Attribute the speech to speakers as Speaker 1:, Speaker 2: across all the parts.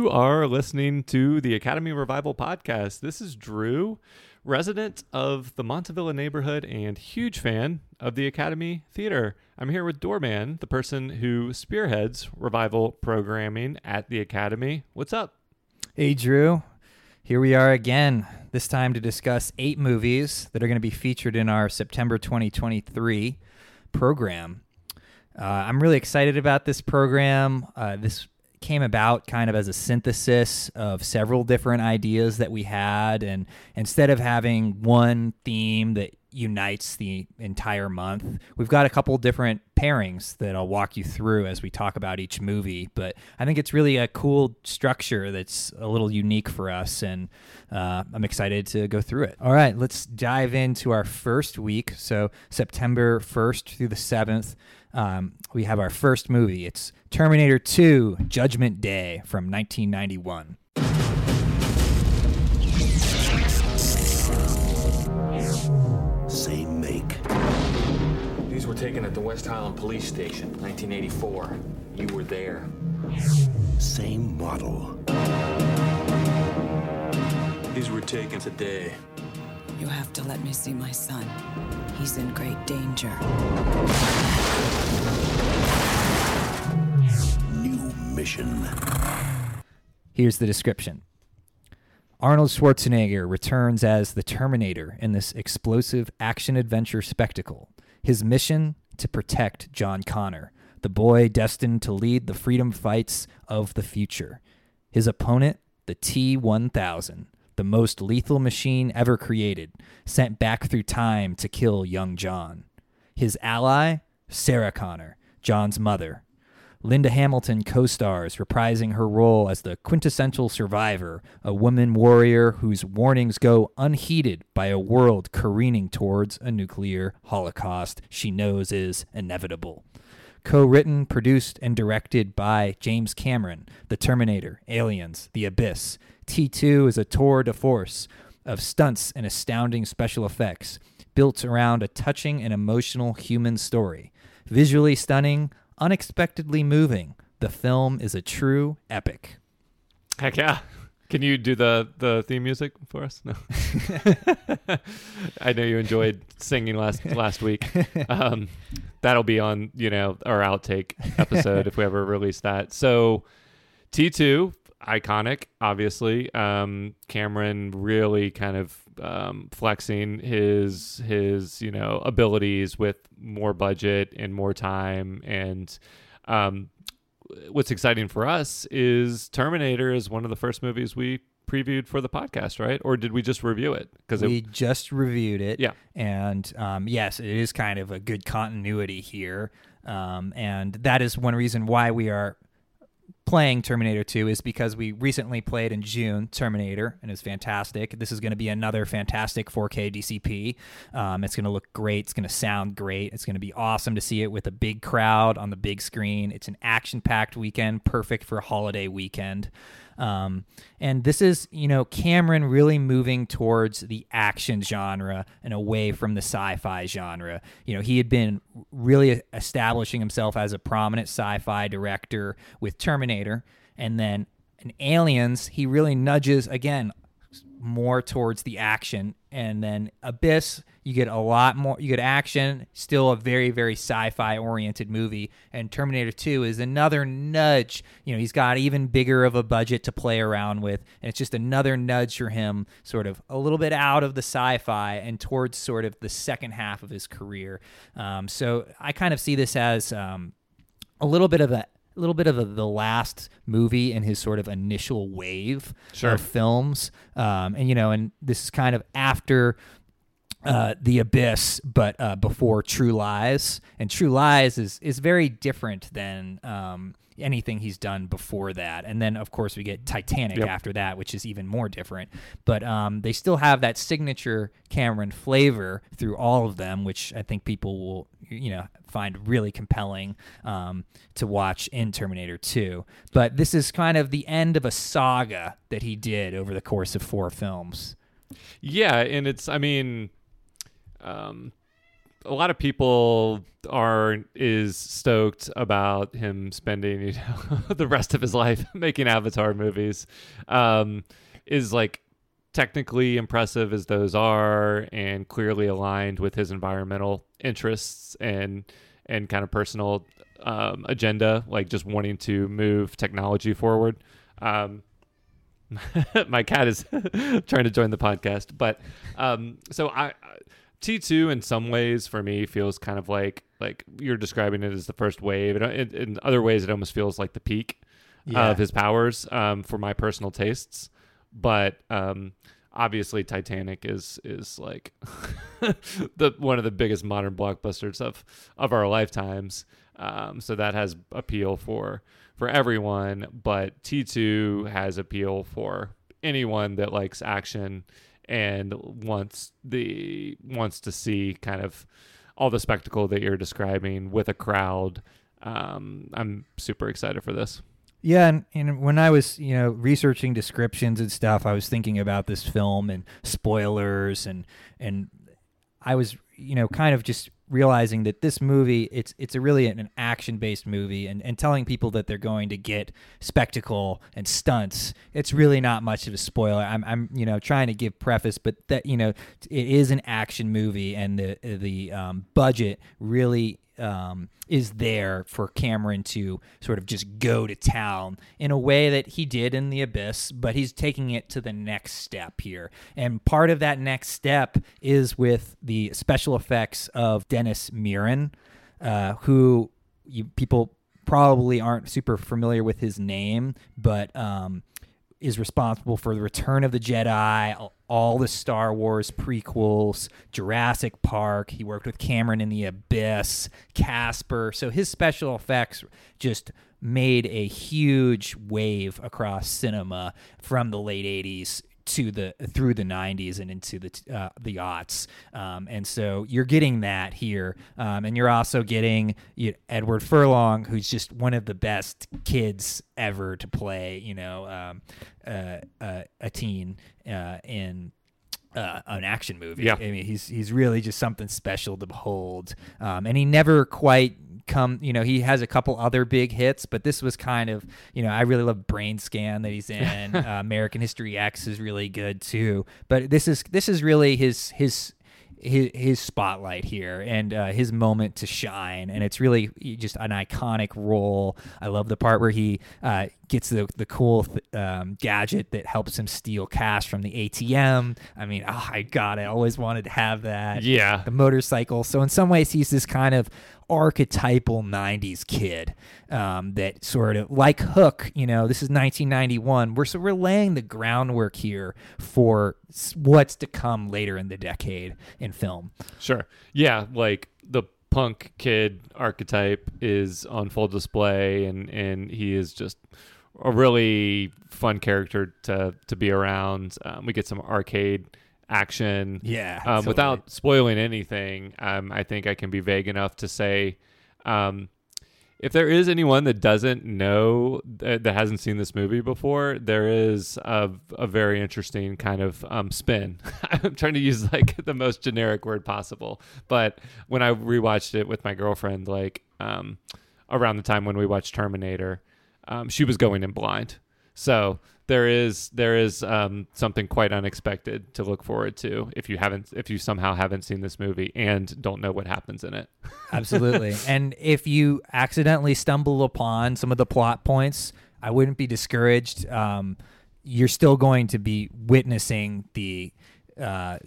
Speaker 1: You are listening to the Academy Revival podcast. This is Drew, resident of the Montavilla neighborhood and huge fan of the Academy Theater. I'm here with Doorman, the person who spearheads revival programming at the Academy. What's up?
Speaker 2: Hey, Drew. Here we are again, this time to discuss eight movies that are going to be featured in our September 2023 program. Uh, I'm really excited about this program. Uh, this came about kind of as a synthesis of several different ideas that we had. And instead of having one theme that unites the entire month we've got a couple different pairings that I'll walk you through as we talk about each movie. But I think it's really a cool structure that's a little unique for us and uh, I'm excited to go through it. All right let's dive into our first week. So September 1st through the 7th um, we have our first movie. It's Terminator 2 Judgment Day from 1991.
Speaker 3: Same make.
Speaker 4: These were taken at the West Highland Police Station, 1984. You were there.
Speaker 3: Same model.
Speaker 4: These were taken today.
Speaker 5: You have to let me see my son. He's in great danger.
Speaker 3: New mission.
Speaker 2: Here's the description Arnold Schwarzenegger returns as the Terminator in this explosive action adventure spectacle. His mission to protect John Connor, the boy destined to lead the freedom fights of the future. His opponent, the T 1000, the most lethal machine ever created, sent back through time to kill young John. His ally, Sarah Connor, John's mother. Linda Hamilton co stars, reprising her role as the quintessential survivor, a woman warrior whose warnings go unheeded by a world careening towards a nuclear holocaust she knows is inevitable co written, produced, and directed by James Cameron, The Terminator, Aliens, The Abyss. T2 is a tour de force of stunts and astounding special effects, built around a touching and emotional human story. Visually stunning, unexpectedly moving, the film is a true epic.
Speaker 1: Heck yeah. Can you do the, the theme music for us? No. I know you enjoyed singing last last week. Um, that'll be on you know our outtake episode if we ever release that. So T two iconic, obviously. Um, Cameron really kind of um, flexing his his you know abilities with more budget and more time and um, what's exciting for us is Terminator is one of the first movies we previewed for the podcast, right? Or did we just review it?
Speaker 2: Because we it, just reviewed it.
Speaker 1: Yeah,
Speaker 2: and um, yes, it is kind of a good continuity here, um, and that is one reason why we are playing Terminator 2 is because we recently played in June Terminator and it's fantastic. This is going to be another fantastic 4K DCP. Um, it's going to look great. It's going to sound great. It's going to be awesome to see it with a big crowd on the big screen. It's an action packed weekend, perfect for a holiday weekend. Um, and this is, you know, Cameron really moving towards the action genre and away from the sci fi genre. You know, he had been really establishing himself as a prominent sci fi director with Terminator. And then in Aliens, he really nudges, again, more towards the action. And then Abyss, you get a lot more, you get action, still a very, very sci fi oriented movie. And Terminator 2 is another nudge. You know, he's got even bigger of a budget to play around with. And it's just another nudge for him, sort of a little bit out of the sci fi and towards sort of the second half of his career. Um, so I kind of see this as um, a little bit of a little bit of a, the last movie in his sort of initial wave
Speaker 1: sure.
Speaker 2: of films. Um, and, you know, and this is kind of after uh, the abyss, but uh, before True Lies, and True Lies is is very different than um, anything he's done before that. And then of course we get Titanic yep. after that, which is even more different. But um, they still have that signature Cameron flavor through all of them, which I think people will you know find really compelling um, to watch in Terminator 2. But this is kind of the end of a saga that he did over the course of four films.
Speaker 1: Yeah, and it's I mean um, a lot of people are is stoked about him spending you know the rest of his life making Avatar movies. Um, is like technically impressive as those are, and clearly aligned with his environmental interests and and kind of personal um, agenda, like just wanting to move technology forward. Um, my cat is trying to join the podcast, but um, so I T two in some ways for me feels kind of like like you're describing it as the first wave. In, in other ways, it almost feels like the peak
Speaker 2: Yeah.
Speaker 1: of his powers um, for my personal tastes. But um, obviously, Titanic is is like the one of the biggest modern blockbusters of of our lifetimes. Um, so that has appeal for for everyone. But T two has appeal for anyone that likes action and wants the wants to see kind of all the spectacle that you're describing with a crowd. Um, I'm super excited for this.
Speaker 2: Yeah, and, and when I was, you know, researching descriptions and stuff, I was thinking about this film and spoilers and and I was, you know, kind of just realizing that this movie it's it's a really an action based movie and, and telling people that they're going to get spectacle and stunts it's really not much of a spoiler. I'm i'm you know trying to give preface but that you know it is an action movie and the the um, budget really um, is there for Cameron to sort of just go to town in a way that he did in The Abyss, but he's taking it to the next step here. And part of that next step is with the special effects of Dennis Muren, uh, who you, people probably aren't super familiar with his name, but um, is responsible for the Return of the Jedi, all the Star Wars prequels, Jurassic Park. He worked with Cameron in The Abyss, Casper. So his special effects just made a huge wave across cinema from the late 80s to the through the 90s and into the uh, the aughts um, and so you're getting that here um, and you're also getting you Edward Furlong who's just one of the best kids ever to play you know um, uh, uh, a teen uh, in uh, an action movie.
Speaker 1: Yeah.
Speaker 2: I mean, he's he's really just something special to behold, um, and he never quite come. You know, he has a couple other big hits, but this was kind of you know I really love Brainscan that he's in. uh, American History X is really good too, but this is this is really his his. His, his spotlight here and uh, his moment to shine, and it's really just an iconic role. I love the part where he uh, gets the the cool th- um, gadget that helps him steal cash from the ATM. I mean, oh my god, I always wanted to have that.
Speaker 1: Yeah.
Speaker 2: the motorcycle. So in some ways, he's this kind of archetypal '90s kid um, that sort of like Hook. You know, this is 1991. We're so we're laying the groundwork here for what's to come later in the decade in film.
Speaker 1: Sure. Yeah, like the punk kid archetype is on full display and and he is just a really fun character to to be around. Um, we get some arcade action.
Speaker 2: Yeah,
Speaker 1: Um,
Speaker 2: totally.
Speaker 1: without spoiling anything, um, I think I can be vague enough to say um, if there is anyone that doesn't know that, that hasn't seen this movie before, there is a, a very interesting kind of um, spin. I'm trying to use like the most generic word possible, but when I rewatched it with my girlfriend, like um, around the time when we watched Terminator, um, she was going in blind. So there is there is um, something quite unexpected to look forward to if you haven't if you somehow haven't seen this movie and don't know what happens in it.
Speaker 2: Absolutely. and if you accidentally stumble upon some of the plot points, I wouldn't be discouraged. Um, you're still going to be witnessing the uh,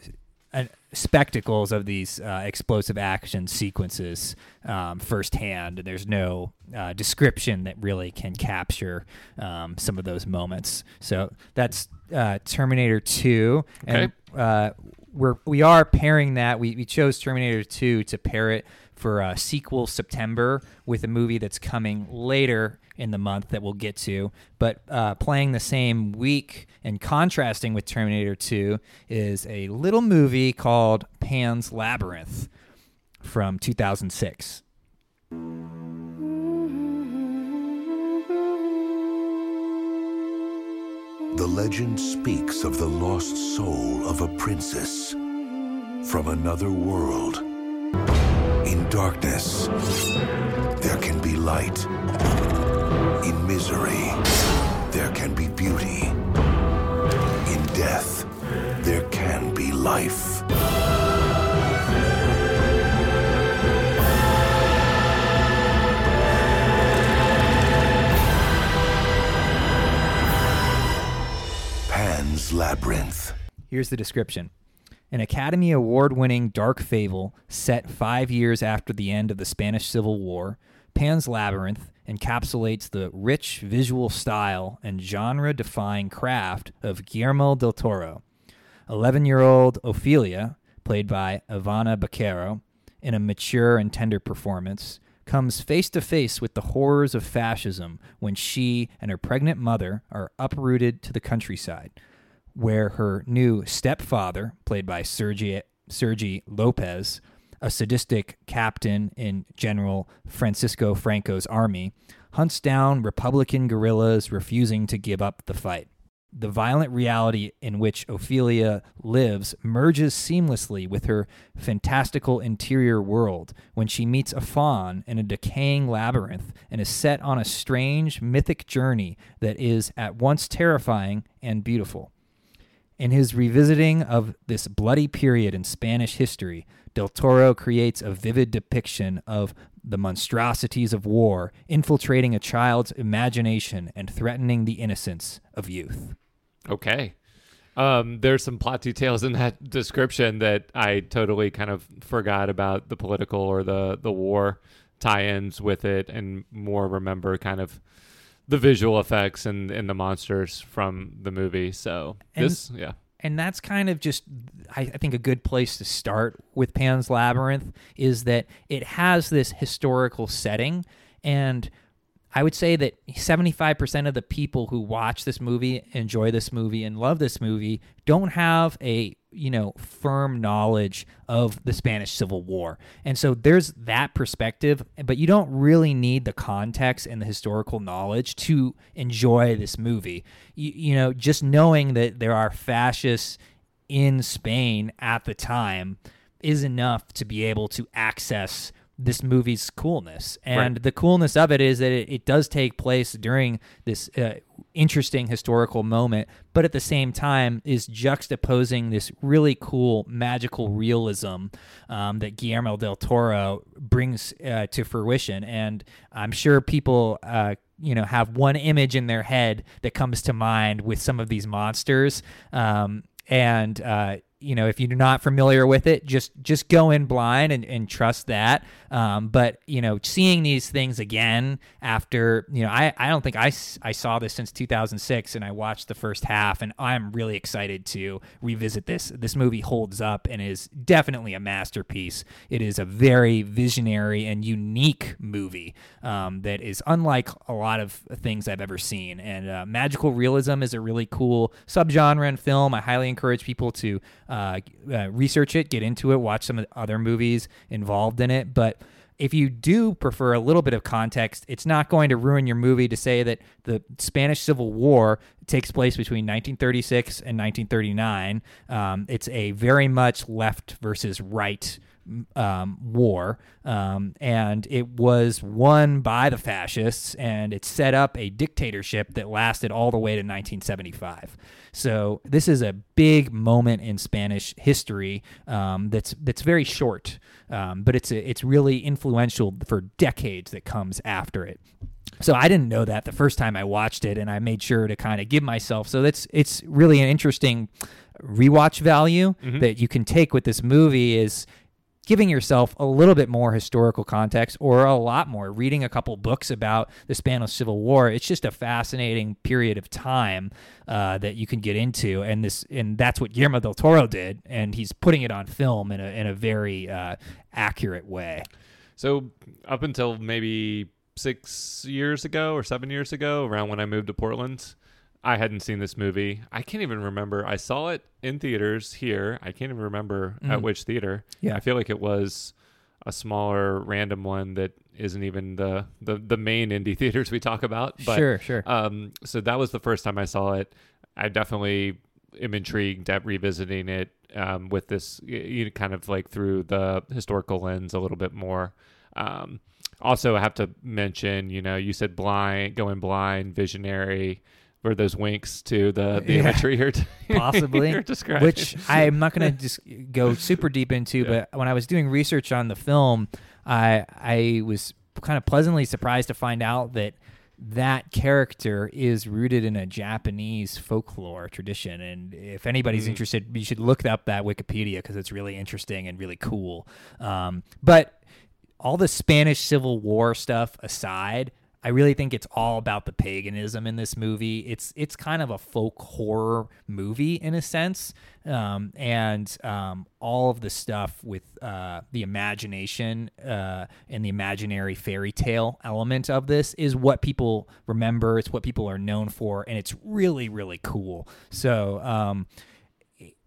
Speaker 2: spectacles of these uh, explosive action sequences um, firsthand. And there's no uh, description that really can capture um, some of those moments. So that's uh, Terminator 2. And uh, we're we are pairing that. We, we chose Terminator 2 to pair it for a sequel September with a movie that's coming later in the month that we'll get to. But uh, playing the same week and contrasting with Terminator 2 is a little movie called Pan's Labyrinth from 2006.
Speaker 3: The legend speaks of the lost soul of a princess from another world. In darkness, there can be light. In misery, there can be beauty. In death, there can be life. Pan's Labyrinth.
Speaker 2: Here's the description. An Academy Award winning dark fable set five years after the end of the Spanish Civil War, Pan's Labyrinth encapsulates the rich visual style and genre defying craft of Guillermo del Toro. 11 year old Ophelia, played by Ivana Baquero, in a mature and tender performance, comes face to face with the horrors of fascism when she and her pregnant mother are uprooted to the countryside where her new stepfather, played by Sergi, Sergi Lopez, a sadistic captain in General Francisco Franco's army, hunts down Republican guerrillas refusing to give up the fight. The violent reality in which Ophelia lives merges seamlessly with her fantastical interior world when she meets a faun in a decaying labyrinth and is set on a strange, mythic journey that is at once terrifying and beautiful. In his revisiting of this bloody period in Spanish history, Del Toro creates a vivid depiction of the monstrosities of war infiltrating a child's imagination and threatening the innocence of youth.
Speaker 1: Okay. Um, there's some plot details in that description that I totally kind of forgot about the political or the the war tie-ins with it, and more remember kind of the visual effects and and the monsters from the movie. So
Speaker 2: And-
Speaker 1: this, yeah,
Speaker 2: and that's kind of just I, I think a good place to start with Pan's Labyrinth is that it has this historical setting and I would say that 75% of the people who watch this movie, enjoy this movie and love this movie don't have a, you know, firm knowledge of the Spanish Civil War. And so there's that perspective, but you don't really need the context and the historical knowledge to enjoy this movie. You, you know, just knowing that there are fascists in Spain at the time is enough to be able to access this movie's coolness. And
Speaker 1: Right.
Speaker 2: the coolness of it is that it, it does take place during this uh, interesting historical moment, but at the same time is juxtaposing this really cool magical realism um, that Guillermo del Toro brings uh, to fruition. And I'm sure people. Uh, you know, have one image in their head that comes to mind with some of these monsters. Um, and uh, you know if you're not familiar with it just just go in blind and, and trust that. Um, but you know seeing these things again after you know I, I don't think I, I saw this since 2006 and I watched the first half and I'm really excited to revisit this. This movie holds up and is definitely a masterpiece. It is a very visionary and unique movie um, that is unlike a lot of things I've ever seen. And uh, magical realism is a really cool subgenre in film. I highly encourage people to uh, research it, get into it, watch some of the other movies involved in it. But if you do prefer a little bit of context, it's not going to ruin your movie to say that the Spanish Civil War takes place between 1936 and 1939. Um, it's a very much left versus right um, war, um, and it was won by the fascists, and it set up a dictatorship that lasted all the way to 1975. So this is a big moment in Spanish history um, that's that's very short, um, but it's a, it's really influential for decades that comes after it. So I didn't know that the first time I watched it, and I made sure to kind of give myself. So that's it's really an interesting rewatch value that you can take with this movie is giving yourself a little bit more historical context or a lot more reading a couple books about the spanish civil war it's just a fascinating period of time uh, that you can get into. And this and that's what guillermo del toro did and he's putting it on film in a, in a very uh, accurate way.
Speaker 1: So up until maybe six years ago or seven years ago, around when I moved to Portland, I hadn't seen this movie. I can't even remember. I saw it in theaters here. I can't even remember at which theater.
Speaker 2: Mm. Yeah.
Speaker 1: I feel like it was a smaller random one that isn't even the the, the main indie theaters we talk about. But
Speaker 2: Sure, sure.
Speaker 1: Um, so that was the first time I saw it. I definitely am intrigued at revisiting it um, with this you know, kind of like through the historical lens a little bit more. Um, also, I have to mention, you know, you said blind, going blind, visionary. Were those winks to the, the
Speaker 2: Yeah.
Speaker 1: imagery you're,
Speaker 2: possibly
Speaker 1: you're describing?
Speaker 2: which i'm not going to just go super deep into
Speaker 1: Yeah.
Speaker 2: but when i was doing research on the film i i was kind of pleasantly surprised to find out that that character is rooted in a Japanese folklore tradition, and if anybody's
Speaker 1: Mm.
Speaker 2: interested, you should look up that Wikipedia because it's really interesting and really cool. Um, but all the Spanish Civil War stuff aside, I really think it's all about the paganism in this movie. It's it's kind of a folk horror movie in a sense, um, and um, all of the stuff with uh, the imagination uh, and the imaginary fairy tale element of this is what people remember. It's what people are known for, and it's really really cool. So. Um,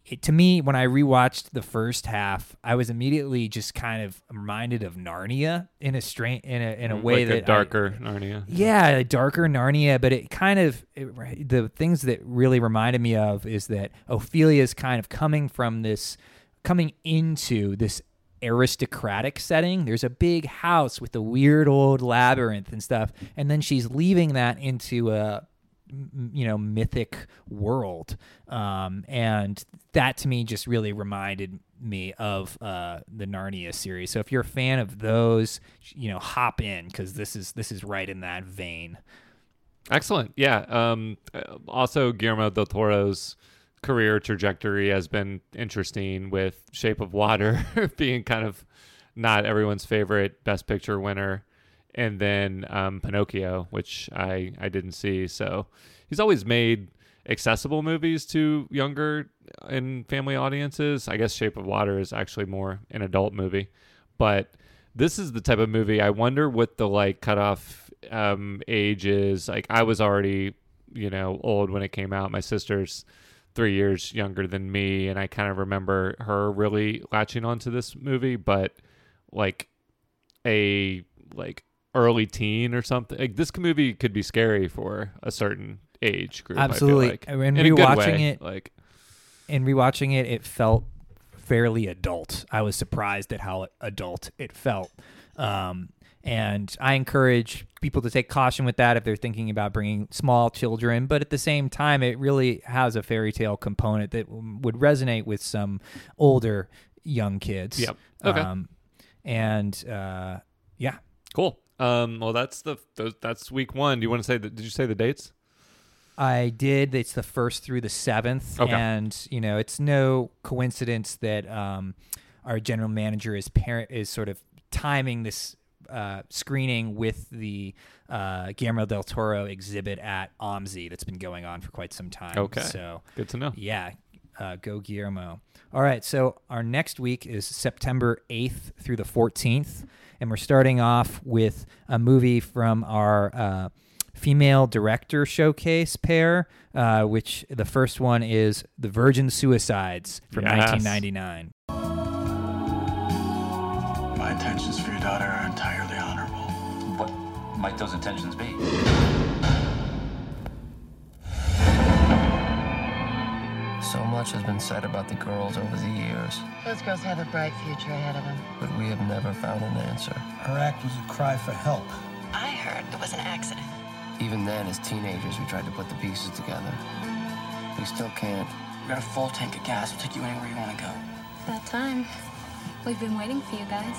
Speaker 2: it, to me, when I rewatched the first half, I was immediately just kind of reminded of Narnia in a strange in a in a way
Speaker 1: Mm, like
Speaker 2: that
Speaker 1: a
Speaker 2: I-
Speaker 1: darker Narnia.
Speaker 2: yeah, a darker Narnia, but it kind of it, the things that really reminded me of is that Ophelia is kind of coming from this, coming into this aristocratic setting. There's a big house with a weird old labyrinth and stuff, and then she's leaving that into a you know mythic world um, and that to me just really reminded me of uh, the narnia series so if you're a fan of those you know hop in because this is this is right in that vein
Speaker 1: Excellent. Yeah. Um, uh, also, Guillermo del Toro's career trajectory has been interesting with Shape of Water being kind of not everyone's favorite Best Picture winner, and then um, Pinocchio, which I, I didn't see. So he's always made accessible movies to younger and family audiences. I guess Shape of Water is actually more an adult movie, but this is the type of movie I wonder what the like cutoff um, age is. Like I was already, you know, old when it came out. My sister's three years younger than me, and I kind of remember her really latching onto this movie. But like a like early teen or something, like this movie could be scary for a certain age group. I feel
Speaker 2: Absolutely.
Speaker 1: like.
Speaker 2: And
Speaker 1: In
Speaker 2: rewatching
Speaker 1: way,
Speaker 2: it-
Speaker 1: like
Speaker 2: and rewatching it it felt fairly adult i was surprised at how adult it felt um, and i encourage people to take caution with that if they're thinking about bringing small children but at the same time it really has a fairy tale component that w- would resonate with some older young kids
Speaker 1: Yep. Okay.
Speaker 2: um, and uh, yeah
Speaker 1: cool. Um, well, that's the that's week one. Do you want to say that? Did you say the dates?
Speaker 2: I did. It's the first through the seventh,
Speaker 1: Okay.
Speaker 2: and you know, it's no coincidence that um, our general manager is parent is sort of timing this uh, screening with the uh, Guillermo del Toro exhibit at OMSI that's been going on for quite some time.
Speaker 1: Okay.
Speaker 2: so
Speaker 1: Good to know.
Speaker 2: yeah, uh, go Guillermo. All right, so our next week is September 8th through the 14th, and we're starting off with a movie from our uh, female director showcase pair, uh, which the first one is The Virgin Suicides from
Speaker 1: Yes.
Speaker 2: 1999.
Speaker 6: My intentions for your daughter are entirely honorable.
Speaker 7: What might those intentions be?
Speaker 8: So much has been said about the girls over the years,
Speaker 9: Those girls have a bright future ahead of them.
Speaker 8: but we have never found an answer.
Speaker 10: Her act was a cry for help.
Speaker 9: I heard it was an accident.
Speaker 8: Even then, as teenagers, we tried to put the pieces together. We still can't.
Speaker 6: We got a full tank of gas. We'll take you anywhere you want to go.
Speaker 11: That time. We've been waiting for you guys.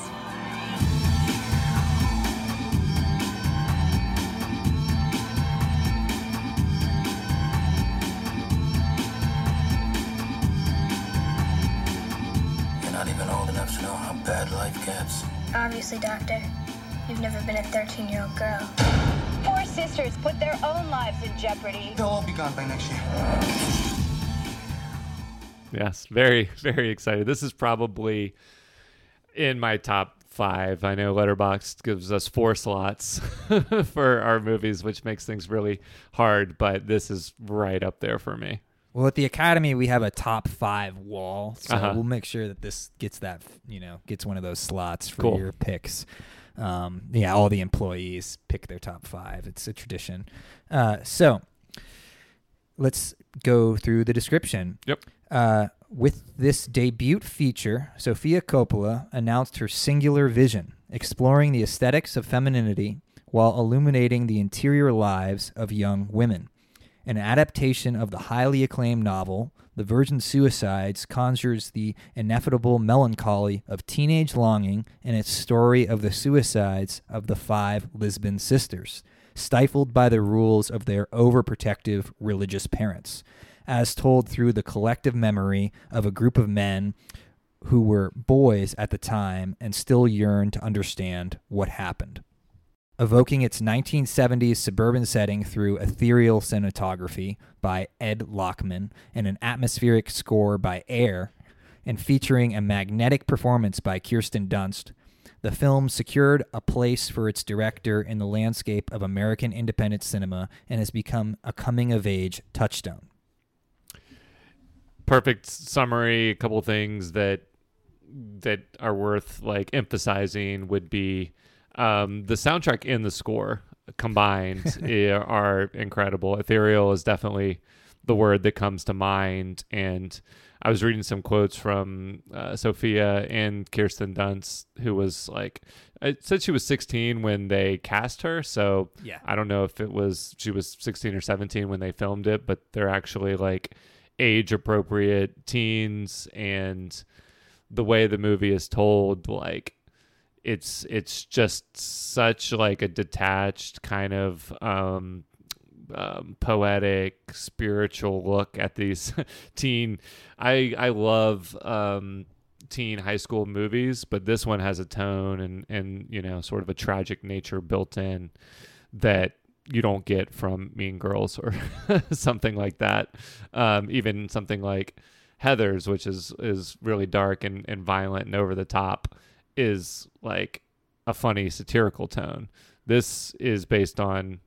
Speaker 11: Obviously, Doctor. You've never been a 13 year old girl.
Speaker 9: Four sisters put their own lives in jeopardy.
Speaker 6: They'll all be gone by next year.
Speaker 1: Yes, very, very excited. This is probably in my top five. I know Letterboxd gives us four slots for our movies, which makes things really hard, but this is right up there for me.
Speaker 2: Well, at the Academy, we have a top five wall, so
Speaker 1: Uh-huh.
Speaker 2: we'll make sure that this gets that, you know, gets one of those slots for
Speaker 1: Cool.
Speaker 2: your picks. Um, yeah, all the employees pick their top five. It's a tradition. Uh, so let's go through the description.
Speaker 1: Yep.
Speaker 2: Uh, with this debut feature, Sofia Coppola announced her singular vision, exploring the aesthetics of femininity while illuminating the interior lives of young women. An adaptation of the highly acclaimed novel, The Virgin Suicides conjures the ineffable melancholy of teenage longing in its story of the suicides of the five Lisbon sisters, stifled by the rules of their overprotective religious parents, as told through the collective memory of a group of men who were boys at the time and still yearn to understand what happened evoking its 1970s suburban setting through ethereal cinematography by Ed Lachman and an atmospheric score by Air, and featuring a magnetic performance by Kirsten Dunst. The film secured a place for its director in the landscape of American independent cinema and has become a coming of age touchstone.
Speaker 1: Perfect summary. A couple things that that are worth like emphasizing would be um, the soundtrack and the score combined are incredible. Ethereal is definitely the word that comes to mind. And I was reading some quotes from uh, Sofia and Kirsten Dunst, who was like, it said she was 16 when they cast her. So
Speaker 2: yeah.
Speaker 1: I don't know if it was she was 16 or 17 when they filmed it, but they're actually like age appropriate teens. And the way the movie is told, like, it's it's just such like a detached kind of um, um, poetic spiritual look at these teen i i love um, teen high school movies but this one has a tone and and you know sort of a tragic nature built in that you don't get from mean girls or something like that. Um, even something like heathers which is is really dark and, and violent and over the top is like a funny satirical tone. This is based on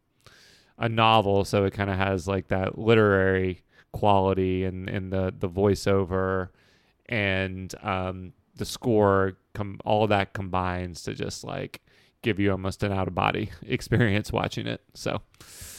Speaker 1: a novel, so it kind of has like that literary quality and and the the voiceover and um, the score. Com- all that combines to just like give you almost an out of body experience watching it. So.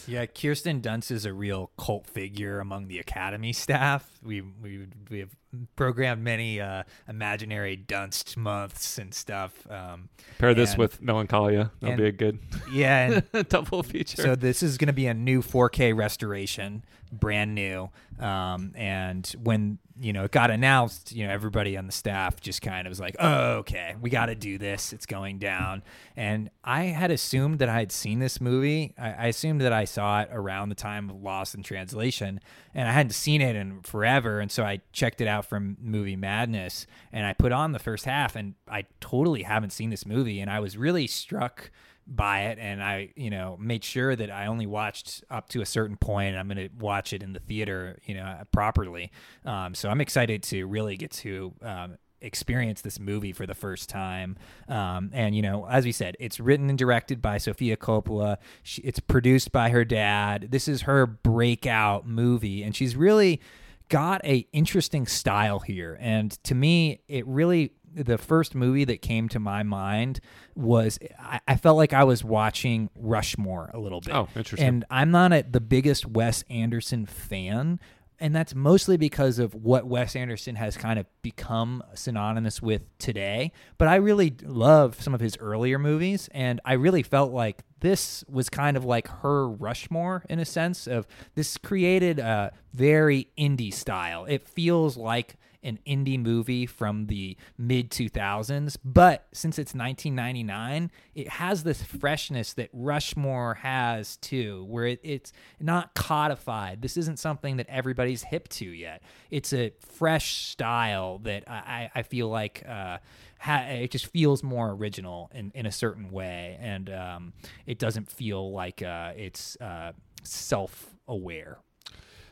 Speaker 2: Yeah, Kirsten Dunst is a real cult figure among the Academy staff. We we we have programmed many uh, imaginary Dunst months and stuff. Um,
Speaker 1: Pair this with Melancholia. That'll
Speaker 2: and,
Speaker 1: be a good
Speaker 2: yeah and,
Speaker 1: double feature.
Speaker 2: So this is going to be a new 4K restoration, brand new. Um, and when you know it got announced, you know everybody on the staff just kind of was like, "Oh, okay, we got to do this. It's going down." And I had assumed that I had seen this movie. I, I assumed that I saw it around the time of Lost in Translation, and I hadn't seen it in forever. And so I checked it out from Movie Madness, and I put on the first half, and I totally haven't seen this movie, and I was really struck by it and I, you know, made sure that I only watched up to a certain point. I'm going to watch it in the theater, you know, properly. Um, so I'm excited to really get to um, experience this movie for the first time. Um, and you know, as we said, it's written and directed by Sofia Coppola. She, it's produced by her dad. This is her breakout movie, and she's really got a interesting style here. And to me, it really the first movie that came to my mind was I, I, felt like I was watching Rushmore a little bit.
Speaker 1: Oh, interesting.
Speaker 2: And I'm not a, the biggest Wes Anderson fan, and that's mostly because of what Wes Anderson has kind of become synonymous with today. But I really love some of his earlier movies, and I really felt like this was kind of like her Rushmore in a sense of this created a very indie style. It feels like an indie movie from the mid 2000s, but since it's 1999, it has this freshness that Rushmore has too, where it, it's not codified. This isn't something that everybody's hip to yet. It's a fresh style that I, I feel like. Uh, ha- it just feels more original in, in a certain way, and um, it doesn't feel like uh, it's uh, self aware.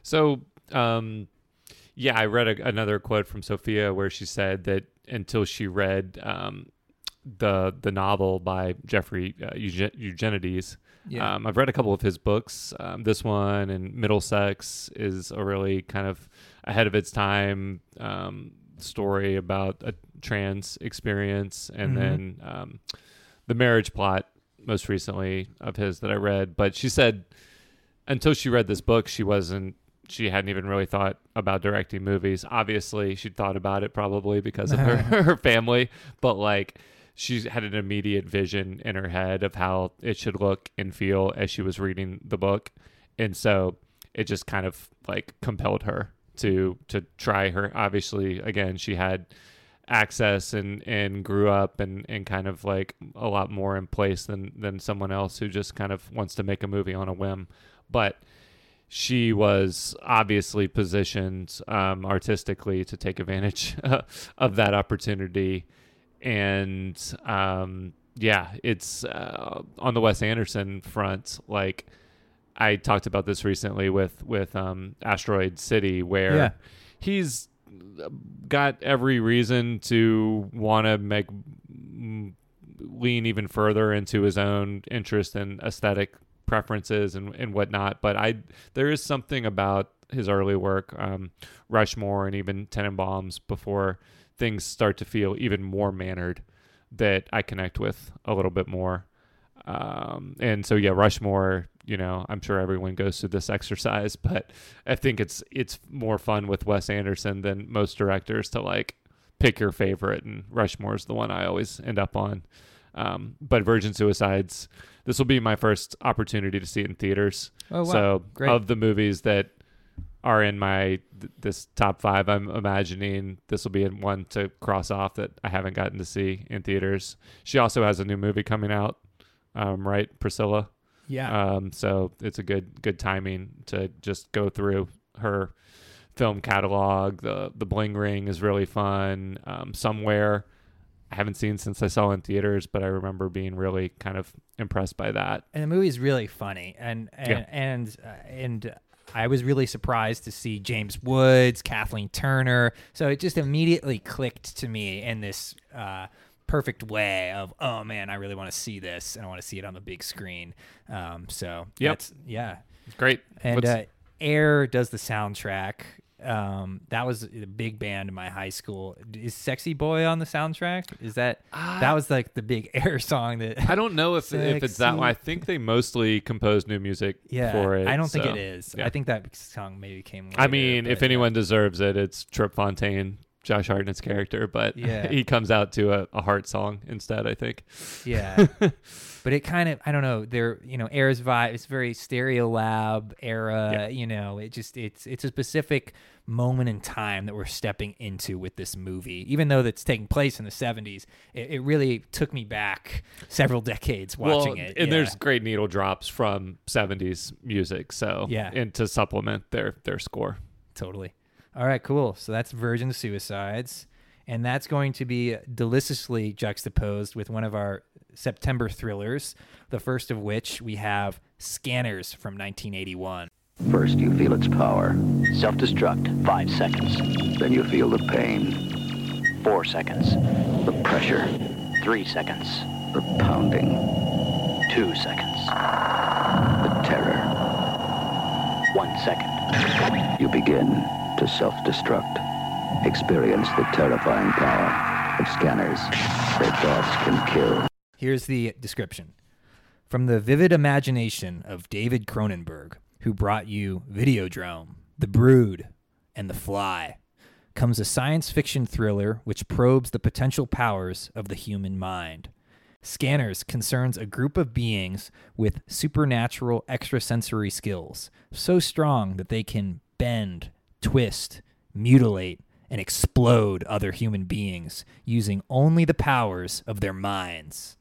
Speaker 1: So, um, yeah, I read a, another quote from Sofia where she said that until she read um, the the novel by Jeffrey uh, Eugenides, yeah. um, I've read a couple of his books. Um, this one and Middlesex is a really kind of ahead of its time um, story about a trans experience, and mm-hmm. then um, the marriage plot most recently of his that I read. But she said until she read this book, she wasn't she hadn't even really thought about directing movies. Obviously, she'd thought about it probably because of her, her family, but like she had an immediate vision in her head of how it should look and feel as she was reading the book. And so it just kind of like compelled her to to try her obviously again she had access and and grew up and and kind of like a lot more in place than than someone else who just kind of wants to make a movie on a whim but she was obviously positioned um, artistically to take advantage of that opportunity and um, yeah it's uh, on the wes anderson front like I talked about this recently with with um, Asteroid City, where
Speaker 2: Yeah.
Speaker 1: he's got every reason to want to make mm, lean even further into his own interest and aesthetic preferences and, and whatnot. But I there is something about his early work, um, Rushmore and even Tenenbaums, before things start to feel even more mannered that I connect with a little bit more. Um, and so yeah, Rushmore, you know, I'm sure everyone goes through this exercise, but I think it's it's more fun with Wes Anderson than most directors to like pick your favorite, and Rushmore's the one I always end up on. Um, but Virgin Suicides, this will be my first opportunity to see it in theaters.
Speaker 2: Oh, wow.
Speaker 1: So
Speaker 2: Great.
Speaker 1: of the movies that are in my th- this top five, I'm imagining this will be one to cross off that I haven't gotten to see in theaters. She also has a new movie coming out, um, right, Priscilla?
Speaker 2: Yeah.
Speaker 1: Um, so it's a good good timing to just go through her film catalog. The the Bling Ring is really fun. Um, Somewhere I haven't seen since I saw it in theaters, but I remember being really kind of impressed by that.
Speaker 2: and the movie's really funny and and
Speaker 1: Yeah.
Speaker 2: and, uh, and I was really surprised to see James Woods, Kathleen Turner. So it just immediately clicked to me in this uh, perfect way of oh man, I really want to see this and I want to see it on the big screen. Um, so
Speaker 1: Yep.
Speaker 2: that's- yeah,
Speaker 1: It's great.
Speaker 2: and uh, Air does the soundtrack. Um, that was a big band in my high school. Is "Sexy Boy" on the soundtrack? Is that that was like the big Air song that
Speaker 1: I don't know if if it's that one. I think they mostly composed new music
Speaker 2: Yeah,
Speaker 1: for it.
Speaker 2: I don't think it is.
Speaker 1: yeah.
Speaker 2: I think that song maybe came.
Speaker 1: I mean, if
Speaker 2: uh,
Speaker 1: anyone deserves it, it's Trip Fontaine, Josh Hartnett's character, but
Speaker 2: Yeah.
Speaker 1: he comes out to a, a heart song instead, I think.
Speaker 2: yeah, but it kind of I don't know. There, you know, Air's vibe. It's very Stereolab era.
Speaker 1: Yeah.
Speaker 2: You know, it just it's it's a specific moment in time that we're stepping into with this movie. Even though that's taking place in the '70s, it, it really took me back several decades watching
Speaker 1: well,
Speaker 2: it.
Speaker 1: And
Speaker 2: yeah.
Speaker 1: there's great needle drops from 70s music, so
Speaker 2: Yeah.
Speaker 1: and to supplement their their score.
Speaker 2: Totally. All right, cool. So that's Virgin Suicides. And that's going to be deliciously juxtaposed with one of our September thrillers, the first of which we have Scanners from 1981.
Speaker 12: First, you feel its power. Self-destruct, five seconds. Then you feel the pain. Four seconds. The pressure. Three seconds. The pounding. Two seconds. The terror. One second. You begin to self-destruct. Experience the terrifying power of scanners. Their thoughts can kill.
Speaker 2: Here's the description From the vivid imagination of David Cronenberg, who brought you Videodrome, The Brood, and The Fly, comes a science fiction thriller which probes the potential powers of the human mind. Scanners concerns a group of beings with supernatural extrasensory skills, so strong that they can bend, twist, mutilate, and explode other human beings using only the powers of their minds.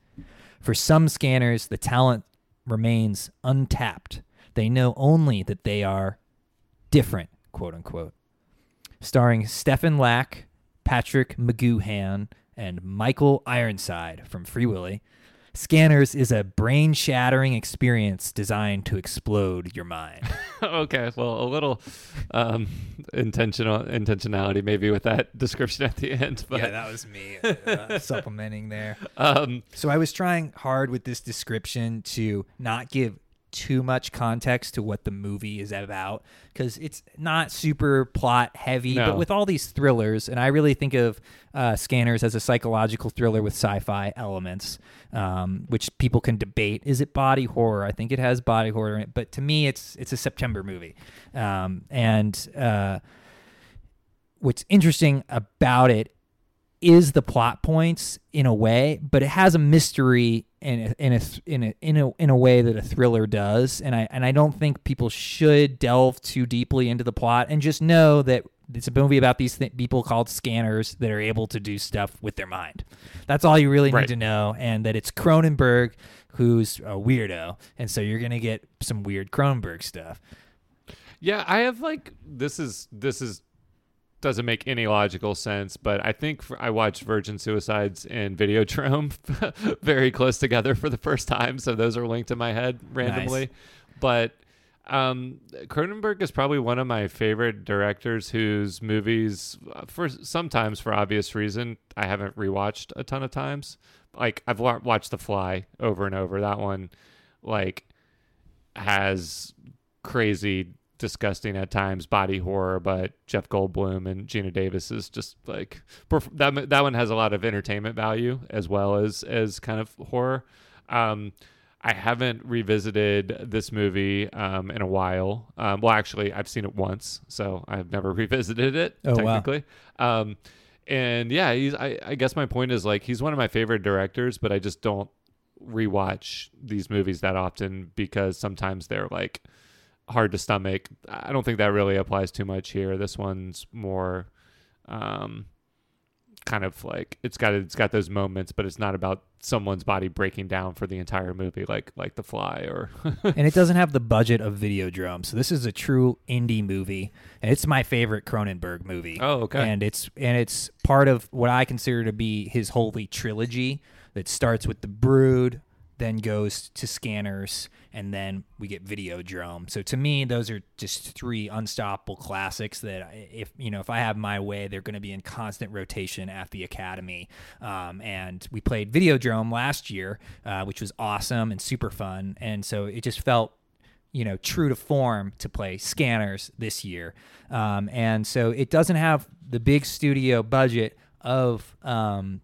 Speaker 2: For some scanners, the talent remains untapped. They know only that they are different, quote unquote. Starring Stephen Lack, Patrick McGoohan, and Michael Ironside from Free Willy, Scanners is a brain shattering experience designed to explode your mind.
Speaker 1: okay, well, a little um, intentional intentionality maybe with that description at the end, but
Speaker 2: yeah, that was me uh, supplementing there.
Speaker 1: Um,
Speaker 2: so I was trying hard with this description to not give too much context to what the movie is about because it's not super plot heavy.
Speaker 1: No.
Speaker 2: But with all these thrillers, and I really think of uh, Scanners as a psychological thriller with sci-fi elements, um, which people can debate. Is it body horror? I think it has body horror in it, but to me, it's it's a September movie, um, and uh, what's interesting about it is the plot points in a way, but it has a mystery in a, in a in a in a in a way that a thriller does, and I and I don't think people should delve too deeply into the plot and just know that it's a movie about these th- people called scanners that are able to do stuff with their mind. That's all you really
Speaker 1: Right.
Speaker 2: need to know, and that it's Cronenberg who's a weirdo, and so you're gonna get some weird Cronenberg stuff.
Speaker 1: Yeah, I have like this is this is doesn't make any logical sense, but I think for, I watched Virgin Suicides and Videodrome very close together for the first time, so those are linked in my head randomly. But um, Cronenberg is probably one of my favorite directors whose movies, uh, for sometimes for obvious reason, I haven't rewatched a ton of times. Like I've wa- watched The Fly over and over. That one, like, has crazy disgusting at times body horror but jeff goldblum and geena davis is just like perf- that that one has a lot of entertainment value as well as as kind of horror. Um i haven't revisited this movie um in a while. Um well actually i've seen it once so i've never revisited it
Speaker 2: Oh, wow.
Speaker 1: technically. Um and yeah he's I, I guess my point is like he's one of my favorite directors but i just don't rewatch these movies that often because sometimes they're like hard to stomach. I don't think that really applies too much here. This one's more um kind of like it's got it's got those moments, but it's not about someone's body breaking down for the entire movie like like The Fly or
Speaker 2: and it doesn't have the budget of Videodrome. So this is a true indie movie, and it's my favorite Cronenberg movie.
Speaker 1: Oh, okay.
Speaker 2: And it's and it's part of what I consider to be his holy trilogy that starts with The Brood, then goes to Scanners, and then we get Videodrome. So to me, those are just three unstoppable classics that if you know if I have my way, they're going to be in constant rotation at the Academy. Um, and we played Videodrome last year, uh, which was awesome and super fun, and so it just felt you know, true to form to play scanners this year. Um, and so it doesn't have the big studio budget of um,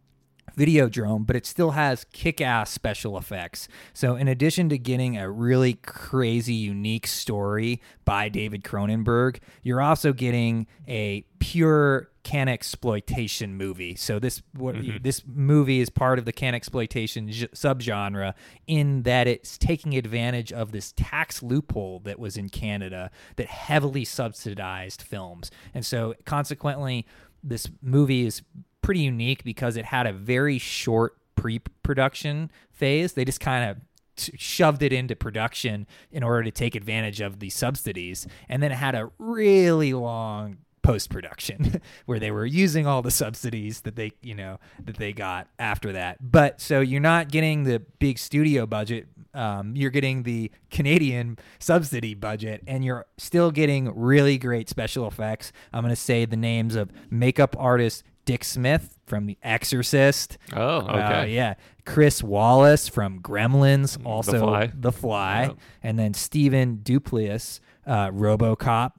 Speaker 2: Videodrome, but it still has kick ass special effects. So, in addition to getting a really crazy, unique story by David Cronenberg, you're also getting a pure Canuxploitation movie. So this what mm-hmm. this movie is part of the Canuxploitation j- subgenre in that it's taking advantage of this tax loophole that was in Canada that heavily subsidized films. And so consequently this movie is pretty unique because it had a very short pre-production phase. They just kind of t- shoved it into production in order to take advantage of the subsidies and then it had a really long post production where they were using all the subsidies that they you know that they got after that but so you're not getting the big studio budget um, you're getting the Canadian subsidy budget, and you're still getting really great special effects. I'm going to say the names of makeup artist Dick Smith from The Exorcist.
Speaker 1: Oh,
Speaker 2: Uh,
Speaker 1: okay.
Speaker 2: yeah. Chris Walas from Gremlins, also
Speaker 1: Fly.
Speaker 2: The Fly.
Speaker 1: Yep.
Speaker 2: And then Stephan Dupuis, uh, Robocop.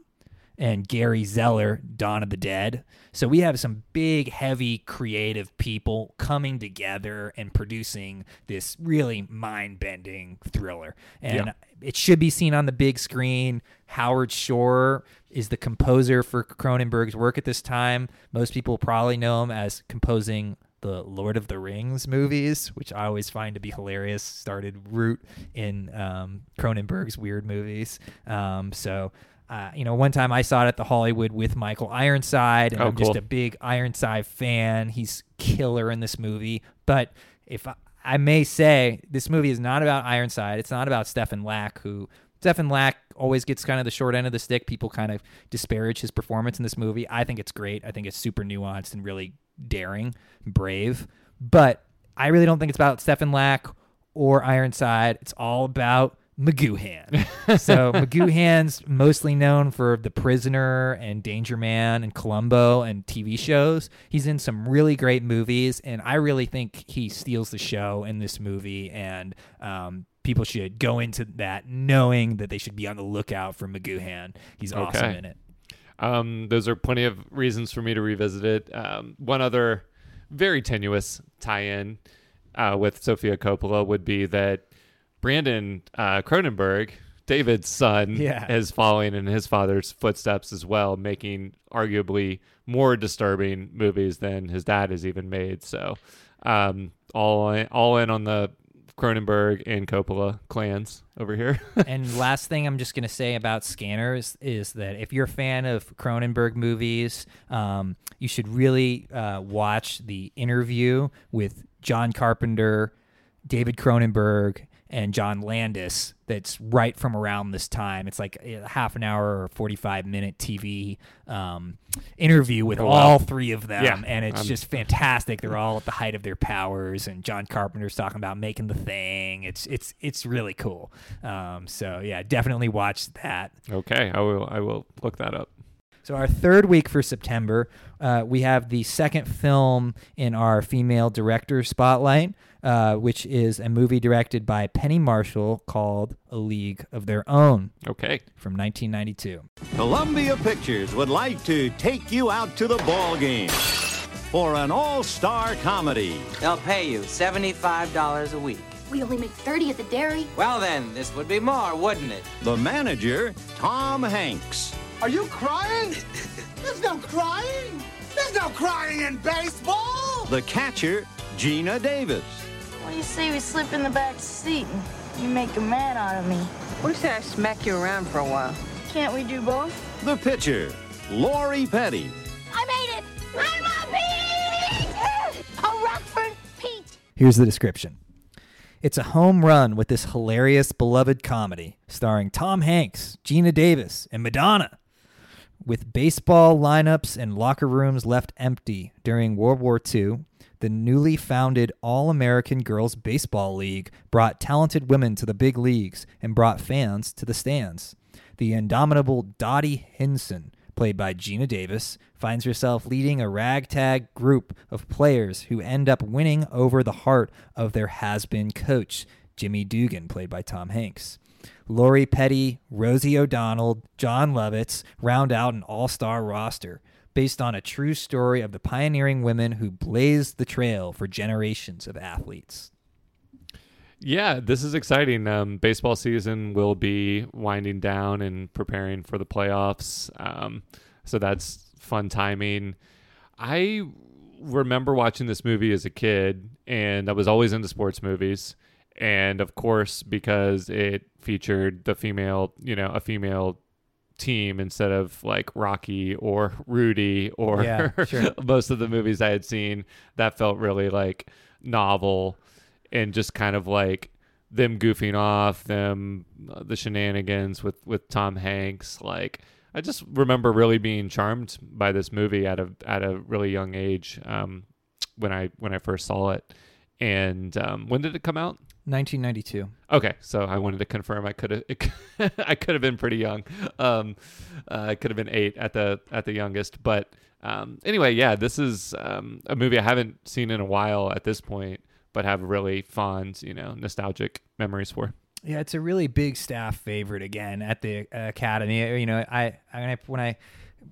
Speaker 2: And Gary Zeller, Dawn of the Dead. So we have some big, heavy, creative people coming together and producing this really mind bending thriller. And
Speaker 1: Yeah.
Speaker 2: it should be seen on the big screen. Howard Shore is the composer for Cronenberg's work at this time. Most people probably know him as composing the Lord of the Rings movies, which I always find to be hilarious. Started root in um, Cronenberg's weird movies. Um, so, uh, you know, one time I saw it at the Hollywood with Michael Ironside, and
Speaker 1: Oh,
Speaker 2: I'm just a big Ironside fan. He's killer in this movie. But if I, I may say, this movie is not about Ironside. It's not about Stephen Lack, who Stephen Lack always gets kind of the short end of the stick. People kind of disparage his performance in this movie. I think it's great. I think it's super nuanced and really daring, brave. But I really don't think it's about Stephen Lack or Ironside. It's all about McGoohan. so McGoohan's mostly known for The Prisoner and Danger Man and Columbo and TV shows. He's in some really great movies, and I really think he steals the show in this movie. And um, people should go into that knowing that they should be on the lookout for McGoohan. He's awesome
Speaker 1: Okay.
Speaker 2: in it.
Speaker 1: Um, those are plenty of reasons for me to revisit it. Um, one other very tenuous tie-in uh, with Sofia Coppola would be that Brandon uh, Cronenberg, David's son,
Speaker 2: Yeah.
Speaker 1: is following in his father's footsteps as well, making arguably more disturbing movies than his dad has even made. So, um, all in, all in on the Cronenberg and Coppola clans over here.
Speaker 2: and last thing I'm just going to say about Scanners is that if you're a fan of Cronenberg movies, um, you should really uh, watch the interview with John Carpenter, David Cronenberg, and John Landis. That's right from around this time. It's like a half an hour or 45 minute TV um, interview with
Speaker 1: Oh, wow.
Speaker 2: all three of them,
Speaker 1: Yeah,
Speaker 2: and it's just fantastic. They're all at the height of their powers, and John Carpenter's talking about making the thing. It's it's it's really cool. Um, so yeah, definitely watch that.
Speaker 1: okay, I will I will look that up.
Speaker 2: So our third week for September, uh, we have the second film in our female director spotlight, uh, which is a movie directed by Penny Marshall called A League of Their Own.
Speaker 1: Okay.
Speaker 2: From 1992.
Speaker 13: Columbia Pictures would like to take you out to the ball game for an all-star comedy.
Speaker 14: They'll pay you $75 a week.
Speaker 11: We only make 30 at the dairy.
Speaker 14: Well, then, this would be more, wouldn't it?
Speaker 13: The manager, Tom Hanks.
Speaker 15: Are you crying? There's no crying. There's no crying in baseball.
Speaker 13: The catcher, Geena Davis.
Speaker 16: What do you say we slip in the back seat and you make a man out of me?
Speaker 17: What if I smack you around for a while?
Speaker 16: Can't we do both?
Speaker 13: The pitcher, Lori Petty.
Speaker 11: I made it. I'm a peach. A Rockford peach.
Speaker 2: Here's the description. It's a home run with this hilarious, beloved comedy starring Tom Hanks, Geena Davis, and Madonna. With baseball lineups and locker rooms left empty during World War II, the newly founded All American Girls Baseball League brought talented women to the big leagues and brought fans to the stands. The indomitable Dottie Hinson, played by Geena Davis, finds herself leading a ragtag group of players who end up winning over the heart of their has been coach, Jimmy Dugan, played by Tom Hanks. Lori Petty, Rosie O'Donnell, Jon Lovitz round out an all star roster based on a true story of the pioneering women who blazed the trail for generations of athletes.
Speaker 1: Yeah, this is exciting. Um, baseball season will be winding down and preparing for the playoffs. Um, so that's fun timing. I remember watching this movie as a kid, and I was always into sports movies. And of course, because it featured the female, you know, a female team instead of like Rocky or Rudy or
Speaker 2: Yeah, sure.
Speaker 1: most of the movies I had seen, that felt really like novel and just kind of like them goofing off, them uh, the shenanigans with with Tom Hanks. Like I just remember really being charmed by this movie at a at a really young age um, when I when I first saw it. And um, when did it come out?
Speaker 2: 1992.
Speaker 1: Okay, so I wanted to confirm I could have I could have been pretty young. Um, uh, I could have been eight at the at the youngest, but um, anyway, yeah, this is um, a movie I haven't seen in a while at this point, but have really fond, you know, nostalgic memories for.
Speaker 2: Yeah, it's a really big staff favorite again at the uh, academy. You know, I, I I when I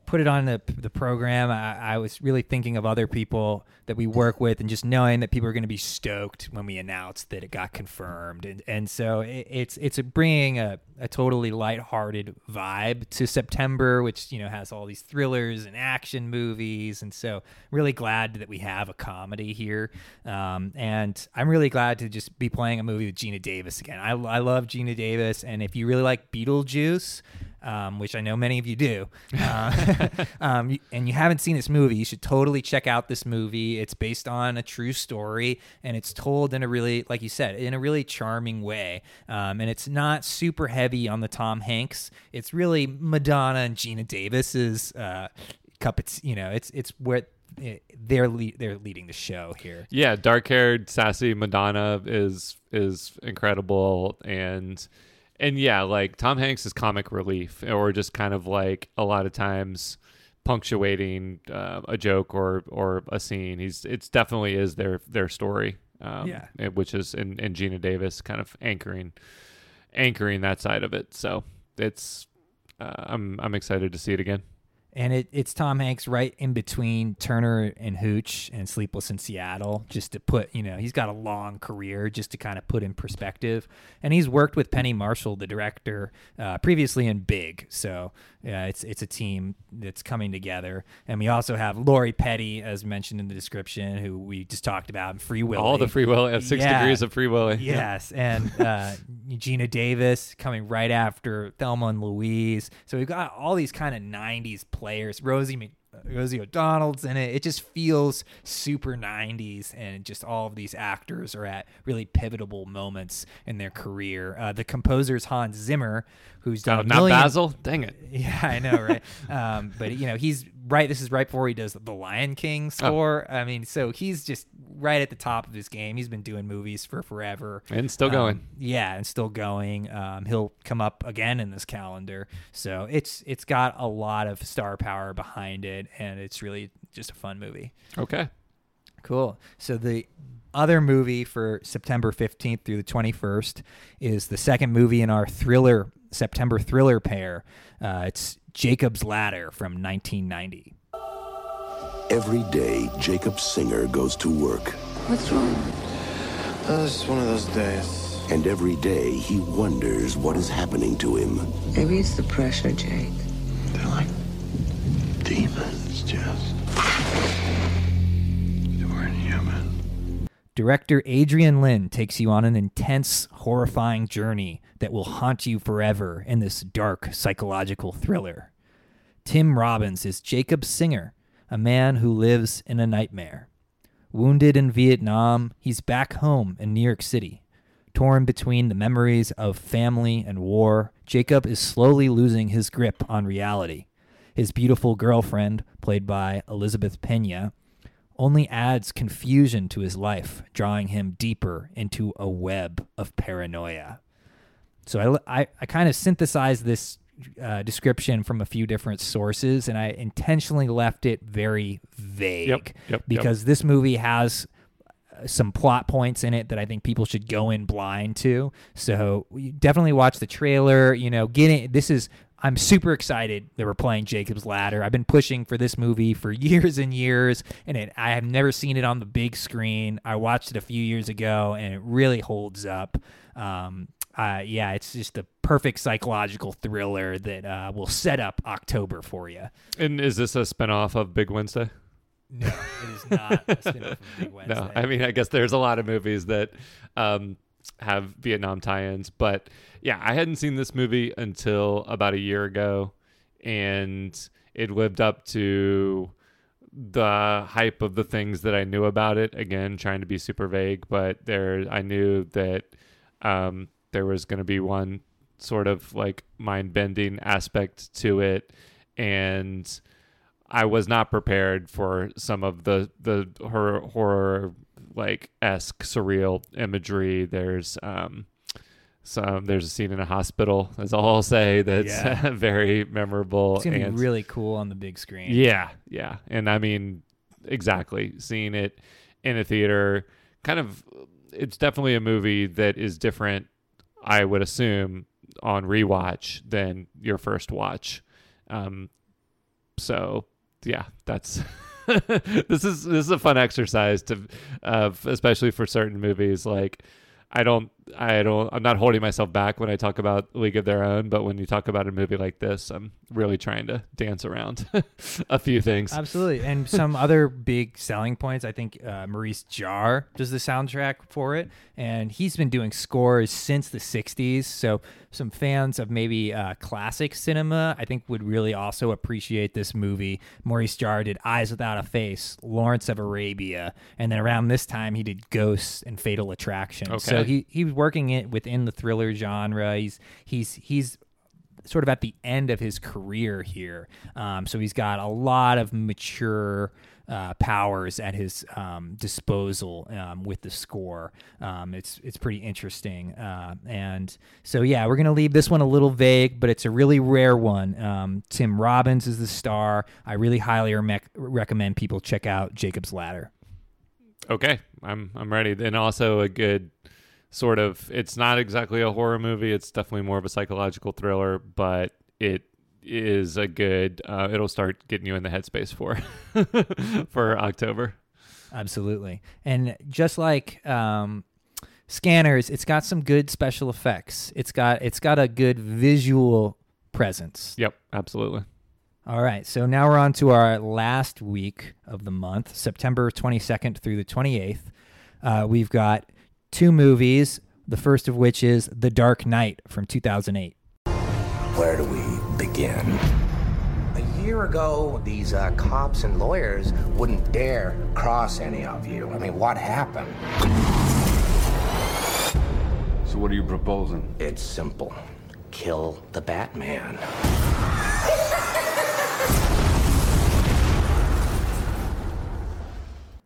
Speaker 2: put it on the the program, I, I was really thinking of other people that we work with, and just knowing that people are going to be stoked when we announce that it got confirmed, and and so it, it's it's bringing a, a totally lighthearted vibe to September, which you know has all these thrillers and action movies, and so really glad that we have a comedy here, um, and I'm really glad to just be playing a movie with Geena Davis again. I I love Geena Davis, and if you really like Beetlejuice um, which I know many of you do, uh, um, and you haven't seen this movie, you should totally check out this movie. It's based on a true story, and it's told in a really, like you said, in a really charming way. Um, and it's not super heavy on the Tom Hanks. It's really Madonna and Geena Davis's uh, cup. It's you know, it's it's where eh, they're le- they're leading the show here.
Speaker 1: Yeah, dark haired, sassy Madonna is is incredible and and yeah, like Tom Hanks is comic relief or just kind of like a lot of times punctuating uh, a joke or or a scene. He's it's definitely is their their story. Um,
Speaker 2: Yeah.
Speaker 1: which is and, and Geena Davis kind of anchoring anchoring that side of it. So it's uh, I'm I'm excited to see it again.
Speaker 2: And it, it's Tom Hanks right in between Turner and Hooch and Sleepless in Seattle, just to put, you know, he's got a long career just to kind of put in perspective. And he's worked with Penny Marshall, the director, uh, previously in Big. So yeah, it's it's a team that's coming together. And we also have Lori Petty, as mentioned in the description, who we just talked about in Free Willy.
Speaker 1: All the Free Willy, uh, Six Degrees of Free Willy.
Speaker 2: Yes. And uh, Geena Davis coming right after Thelma and Louise. So we've got all these kind of 90s players. Rosie Mc- Rosie O'Donnell's in it. It just feels super 90s, and just all of these actors are at really pivotal moments in their career. Uh, the is Hans Zimmer, who's done
Speaker 1: Oh, not
Speaker 2: million-
Speaker 1: Basil? Dang it.
Speaker 2: Yeah, I know, right? um, but you know, he's right. This is right before he does the Lion King score. I mean, so he's just right at the top of his game. He's been doing movies for forever
Speaker 1: And still
Speaker 2: Um,
Speaker 1: going.
Speaker 2: yeah, and still going. Um, he'll come up again in this calendar, so it's it's got a lot of star power behind it, and it's really just a fun movie.
Speaker 1: Okay.
Speaker 2: Cool. So the other movie for September 15th through the 21st is the second movie in our thriller September thriller pair. Uh, it's Jacob's Ladder from 1990.
Speaker 3: Every day, Jacob Singer goes to work.
Speaker 6: What's wrong? Uh, it's one of those days.
Speaker 3: And every day, he wonders what is happening to him.
Speaker 17: Maybe it's the pressure, Jake.
Speaker 3: They're like demons, just.
Speaker 6: They weren't human.
Speaker 2: Director Adrian Lyne takes you on an intense, horrifying journey that will haunt you forever in this dark psychological thriller. Tim Robbins is Jacob Singer, a man who lives in a nightmare. Wounded in Vietnam, he's back home in New York City. Torn between the memories of family and war, Jacob is slowly losing his grip on reality. His beautiful girlfriend, played by Elizabeth Pena, only adds confusion to his life, drawing him deeper into a web of paranoia. So I, I, I kind of synthesized this uh, description from a few different sources, and I intentionally left it very vague
Speaker 1: Yep, yep, yep.
Speaker 2: because this movie has uh, some plot points in it that I think people should go in blind to. So definitely watch the trailer. You know, getting this is. I'm super excited that we're playing Jacob's Ladder. I've been pushing for this movie for years and years, and it, I have never seen it on the big screen. I watched it a few years ago, and it really holds up. Um, uh, yeah, it's just a perfect psychological thriller that uh, will set up October for you.
Speaker 1: And is this a spinoff of Big Wednesday?
Speaker 2: No, it is not a spin-off of Big Wednesday.
Speaker 1: No, I mean, I guess there's a lot of movies that um, have Vietnam tie-ins, but yeah, I hadn't seen this movie until about a year ago, and it lived up to the hype of the things that I knew about it. Again, trying to be super vague, but there, I knew that um, there was going to be one sort of like mind-bending aspect to it, and I was not prepared for some of the the horror, horror like esque surreal imagery. There's um some there's a scene in a hospital. That's all I'll say. That's
Speaker 2: Yeah.
Speaker 1: very memorable.
Speaker 2: It's gonna
Speaker 1: and-
Speaker 2: be really cool on the big screen.
Speaker 1: yeah, yeah. And I mean, exactly. Seeing it in a theater, kind of, it's definitely a movie that is different, I would assume, on rewatch than your first watch. Um, so, yeah, that's. this is this is a fun exercise to, uh, especially for certain movies. Like, I don't, I don't, I'm not holding myself back when I talk about League of Their Own, but when you talk about a movie like this, I'm really trying to dance around a few things.
Speaker 2: Absolutely. And some other big selling points. I think uh, Maurice Jarre does the soundtrack for it. And he's been doing scores since the 60s. So some fans of maybe uh, classic cinema, I think, would really also appreciate this movie. Maurice Jarre did Eyes Without a Face, Lawrence of Arabia. And then around this time, he did Ghosts and Fatal Attraction.
Speaker 1: Okay.
Speaker 2: So he, he was working it within the thriller genre. He's, he's, he's, sort of at the end of his career here. Um, so he's got a lot of mature uh, powers at his um, disposal um, with the score. Um, it's it's pretty interesting. Uh, and so yeah, we're gonna leave this one a little vague, but it's a really rare one. Um, Tim Robbins is the star. I really highly rec- recommend people check out Jacob's Ladder.
Speaker 1: Okay, I'm I'm ready. And also a good sort of. It's not exactly a horror movie. It's definitely more of a psychological thriller, but it is a good. Uh, it'll start getting you in the headspace for for October.
Speaker 2: Absolutely, and just like um, scanners, it's got some good special effects. It's got it's got a good visual presence.
Speaker 1: Yep, absolutely.
Speaker 2: All right, so now we're on to our last week of the month, September 22nd through the 28th. Uh, we've got two movies, the first of which is The Dark Knight from 2008.
Speaker 18: Where do we begin? A year ago, these uh, cops and lawyers wouldn't dare cross any of you. I mean, what happened?
Speaker 19: So, what are you proposing?
Speaker 18: It's simple kill the Batman.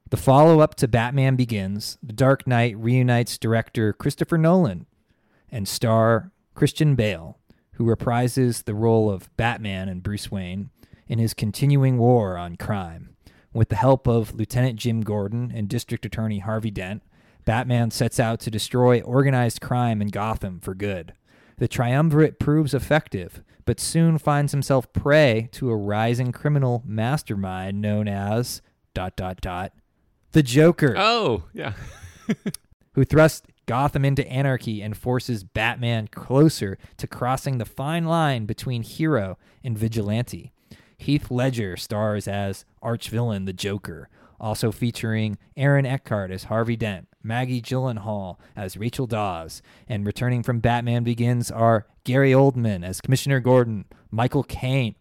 Speaker 2: The follow up to Batman Begins, The Dark Knight reunites director Christopher Nolan and star Christian Bale, who reprises the role of Batman and Bruce Wayne in his continuing war on crime. With the help of Lieutenant Jim Gordon and District Attorney Harvey Dent, Batman sets out to destroy organized crime in Gotham for good. The triumvirate proves effective, but soon finds himself prey to a rising criminal mastermind known as dot dot dot the Joker.
Speaker 1: Oh, yeah.
Speaker 2: who thrusts Gotham into anarchy and forces Batman closer to crossing the fine line between hero and vigilante. Heath Ledger stars as arch-villain the Joker, also featuring Aaron Eckhart as Harvey Dent, Maggie Gyllenhaal as Rachel Dawes, and returning from Batman Begins are Gary Oldman as Commissioner Gordon, Michael Caine,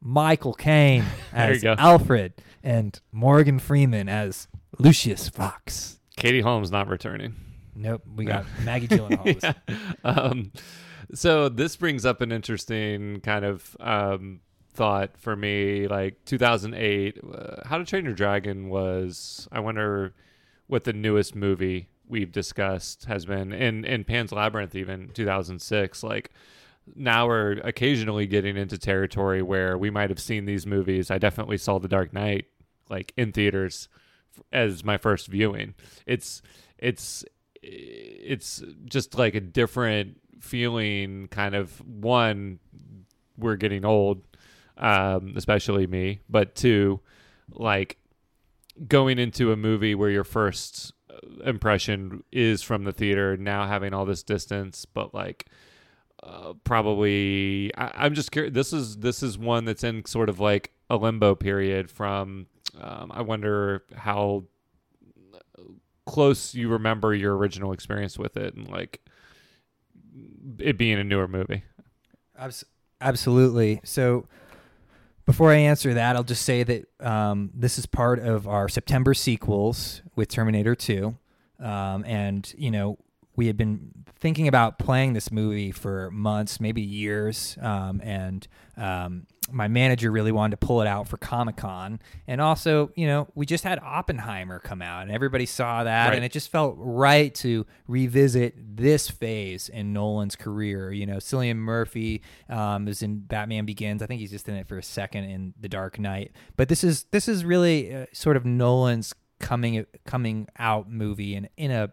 Speaker 2: Michael Caine as Alfred, and Morgan Freeman as Lucius Fox.
Speaker 1: Katie Holmes not returning.
Speaker 2: Nope, we got Maggie Gyllenhaal.
Speaker 1: yeah. um, so this brings up an interesting kind of um, thought for me. Like 2008, uh, How to Train Your Dragon was. I wonder what the newest movie we've discussed has been. In in Pan's Labyrinth, even 2006. Like now we're occasionally getting into territory where we might have seen these movies. I definitely saw The Dark Knight like in theaters as my first viewing. It's it's it's just like a different feeling kind of one we're getting old um especially me but two like going into a movie where your first impression is from the theater now having all this distance but like uh, probably I, am just curious this is this is one that's in sort of like a limbo period from um, I wonder how close you remember your original experience with it and like it being a newer movie.
Speaker 2: Absolutely. So before I answer that, I'll just say that um, this is part of our September sequels with Terminator 2. Um, and, you know, we had been thinking about playing this movie for months, maybe years. Um, and um, my manager really wanted to pull it out for Comic Con, and also, you know, we just had Oppenheimer come out, and everybody saw that, right. and it just felt right to revisit this phase in Nolan's career. You know, Cillian Murphy um, is in Batman Begins. I think he's just in it for a second in The Dark Knight, but this is this is really uh, sort of Nolan's coming coming out movie, and in a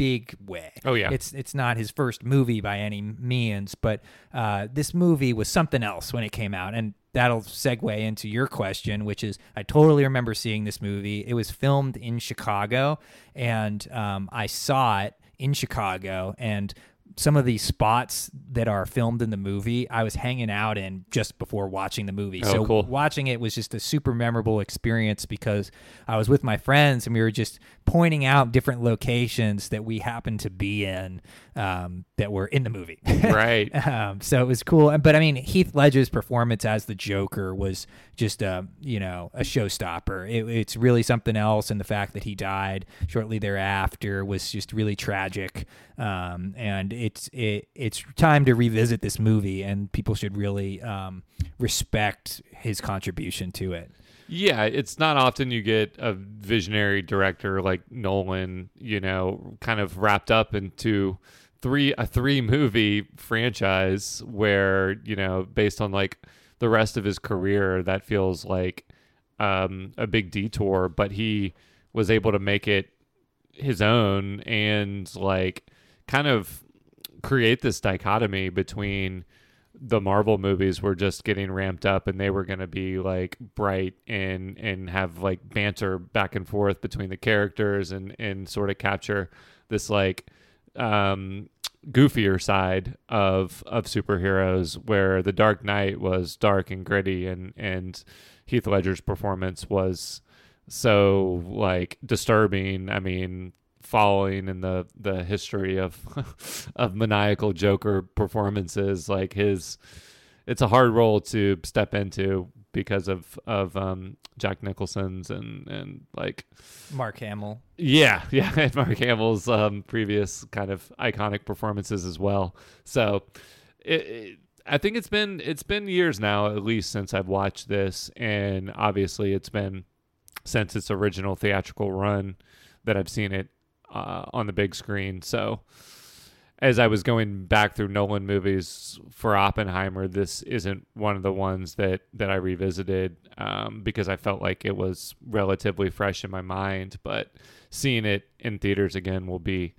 Speaker 2: big way.
Speaker 1: Oh yeah,
Speaker 2: it's it's not his first movie by any means, but uh, this movie was something else when it came out, and that'll segue into your question, which is I totally remember seeing this movie. It was filmed in Chicago, and um, I saw it in Chicago, and some of these spots that are filmed in the movie, I was hanging out in just before watching the movie.
Speaker 1: Oh,
Speaker 2: so
Speaker 1: cool.
Speaker 2: watching it was just a super memorable experience because I was with my friends and we were just pointing out different locations that we happened to be in um, that were in the movie.
Speaker 1: right.
Speaker 2: um, so it was cool. But I mean, Heath Ledger's performance as the Joker was just a you know a showstopper. It, it's really something else, and the fact that he died shortly thereafter was just really tragic. Um, and it's it, it's time to revisit this movie, and people should really um, respect his contribution to it.
Speaker 1: Yeah, it's not often you get a visionary director like Nolan, you know, kind of wrapped up into three a three movie franchise where, you know, based on like the rest of his career that feels like um, a big detour, but he was able to make it his own and like kind of create this dichotomy between the Marvel movies were just getting ramped up and they were going to be like bright and and have like banter back and forth between the characters and and sort of capture this like um goofier side of of superheroes where the Dark Knight was dark and gritty and and Heath Ledger's performance was so like disturbing. I mean, following in the the history of of maniacal Joker performances, like his, it's a hard role to step into because of of um, Jack Nicholson's and and like
Speaker 2: Mark Hamill.
Speaker 1: Yeah, yeah, and Mark Hamill's um, previous kind of iconic performances as well. So, it, it, I think it's been it's been years now, at least since I've watched this, and obviously it's been since its original theatrical run that I've seen it uh, on the big screen. So as I was going back through Nolan movies for Oppenheimer, this isn't one of the ones that that I revisited um, because I felt like it was relatively fresh in my mind. But seeing it in theaters again will be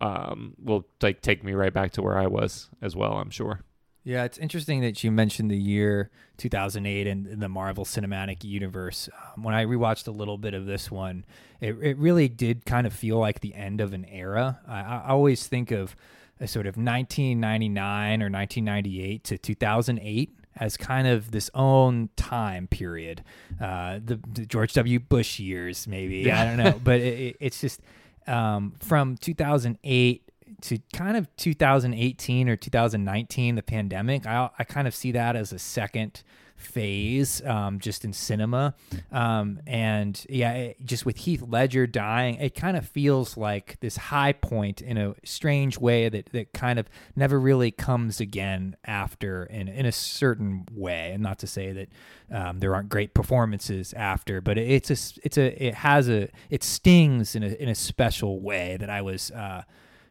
Speaker 1: um, will like take me right back to where I was as well. I'm sure.
Speaker 2: Yeah, it's interesting that you mentioned the year 2008 and, the Marvel Cinematic Universe. Um, when I rewatched a little bit of this one, it, it really did kind of feel like the end of an era. I, I always think of a sort of 1999 or 1998 to 2008 as kind of this own time period. Uh, the, the, George W. Bush years, maybe. Yeah. I don't know. but it, it's just um, from 2008 to kind of 2018 or 2019, the pandemic, I, I kind of see that as a second phase um, just in cinema. Um, and yeah, it, just with Heath Ledger dying, it kind of feels like this high point in a strange way that, that kind of never really comes again after in, in a certain way. And not to say that um, there aren't great performances after, but it's a, it's a, it has a, it stings in a, in a special way that I was, uh,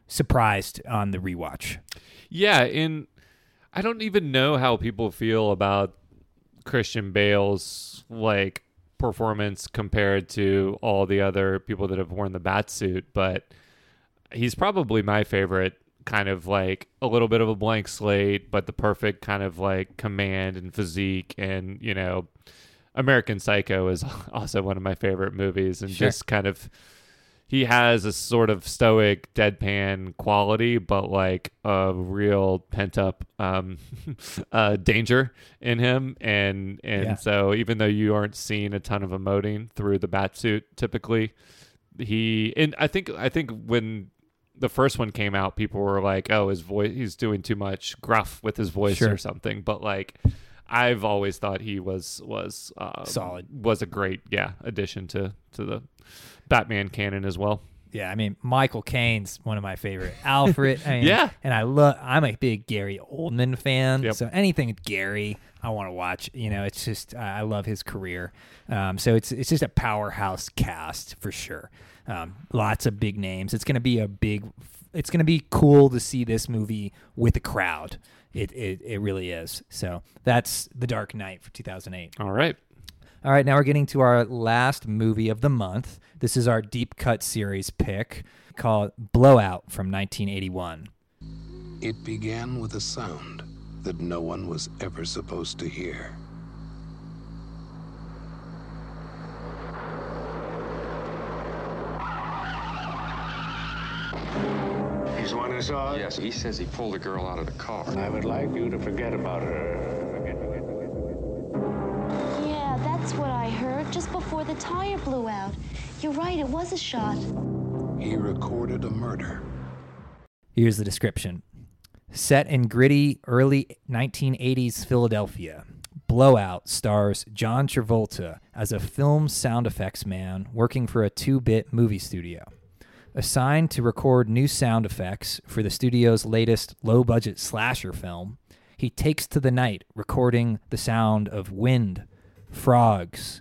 Speaker 2: surprised on the rewatch.
Speaker 1: Yeah, and I don't even know how people feel about Christian Bale's like performance compared to all the other people that have worn the bat suit, but he's probably my favorite kind of like a little bit of a blank slate, but the perfect kind of like command and physique and, you know, American Psycho is also one of my favorite movies and sure. just kind of he has a sort of stoic deadpan quality but like a real pent up um, uh, danger in him and and yeah. so even though you aren't seeing a ton of emoting through the bat suit typically he and i think i think when the first one came out people were like oh his voice he's doing too much gruff with his voice sure. or something but like I've always thought he was was uh,
Speaker 2: solid.
Speaker 1: Was a great yeah addition to to the Batman canon as well.
Speaker 2: Yeah, I mean Michael Caine's one of my favorite. Alfred, I mean,
Speaker 1: yeah,
Speaker 2: and I love. I'm a big Gary Oldman fan,
Speaker 1: yep.
Speaker 2: so anything with Gary, I want to watch. You know, it's just I love his career. Um, so it's it's just a powerhouse cast for sure. Um, lots of big names. It's gonna be a big. It's gonna be cool to see this movie with a crowd. It, it it really is. So that's The Dark Knight for 2008.
Speaker 1: All right.
Speaker 2: All right, now we're getting to our last movie of the month. This is our deep cut series pick called Blowout from 1981.
Speaker 3: It began with a sound that no one was ever supposed to hear.
Speaker 4: He's one of us Yes, he says he pulled a girl out of the car.
Speaker 6: I would like you to forget about her.
Speaker 16: Yeah, that's what I heard just before the tire blew out. You're right, it was a shot.
Speaker 3: He recorded a murder.
Speaker 2: Here's the description Set in gritty early 1980s Philadelphia, Blowout stars John Travolta as a film sound effects man working for a two bit movie studio. Assigned to record new sound effects for the studio's latest low budget slasher film, he takes to the night recording the sound of wind, frogs,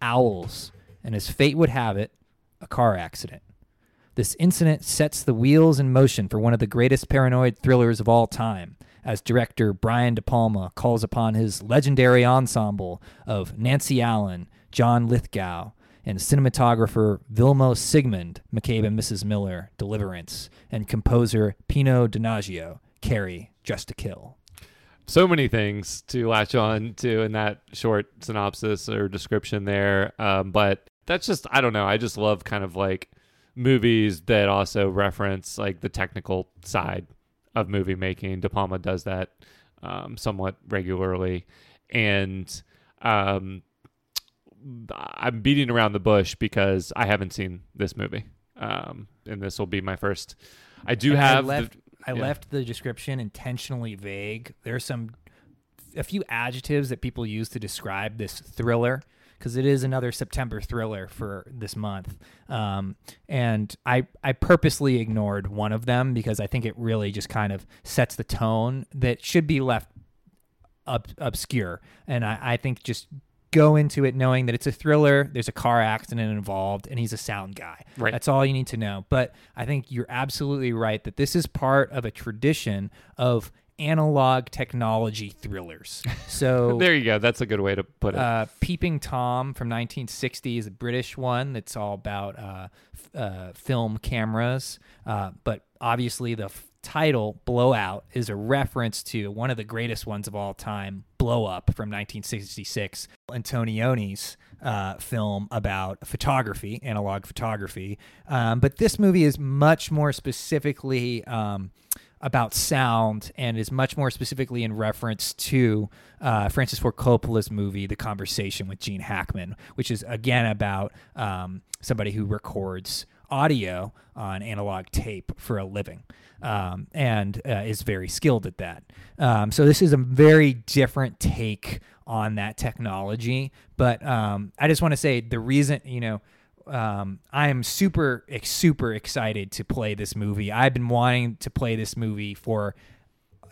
Speaker 2: owls, and as fate would have it, a car accident. This incident sets the wheels in motion for one of the greatest paranoid thrillers of all time, as director Brian De Palma calls upon his legendary ensemble of Nancy Allen, John Lithgow, and cinematographer Vilmos Zsigmond, McCabe and Mrs. Miller, Deliverance, and composer Pino Donaggio, Carrie, Just to Kill.
Speaker 1: So many things to latch on to in that short synopsis or description there. Um, but that's just, I don't know. I just love kind of like movies that also reference like the technical side of movie making. De Palma does that um, somewhat regularly. And um, I'm beating around the bush because I haven't seen this movie. Um, and this will be my first. I do
Speaker 2: And
Speaker 1: have.
Speaker 2: I left,
Speaker 1: the,
Speaker 2: I
Speaker 1: yeah.
Speaker 2: left the description intentionally vague. There's some a few adjectives that people use to describe this thriller because it is another September thriller for this month. Um, and I I purposely ignored one of them because I think it really just kind of sets the tone that should be left ob- obscure. And I, I think just go into it knowing that it's a thriller, there's a car accident involved, and he's a sound guy.
Speaker 1: Right.
Speaker 2: That's all you need to know. But I think you're absolutely right that this is part of a tradition of analog technology thrillers. So
Speaker 1: there you go. That's a good way to put it.
Speaker 2: uh, Peeping Tom from 1960 is a British one that's all about uh, f- uh, film cameras. Uh, but obviously, the f- title Blowout is a reference to one of the greatest ones of all time, Blow Up from 1966, Antonioni's uh, film about photography, analog photography. Um, but this movie is much more specifically. Um, about sound and is much more specifically in reference to uh, Francis Ford Coppola's movie, The Conversation with Gene Hackman, which is again about um, somebody who records audio on analog tape for a living um, and uh, is very skilled at that. Um, so this is a very different take on that technology. But um, I just want to say the reason, you know, um, I am super super excited to play this movie. I've been wanting to play this movie for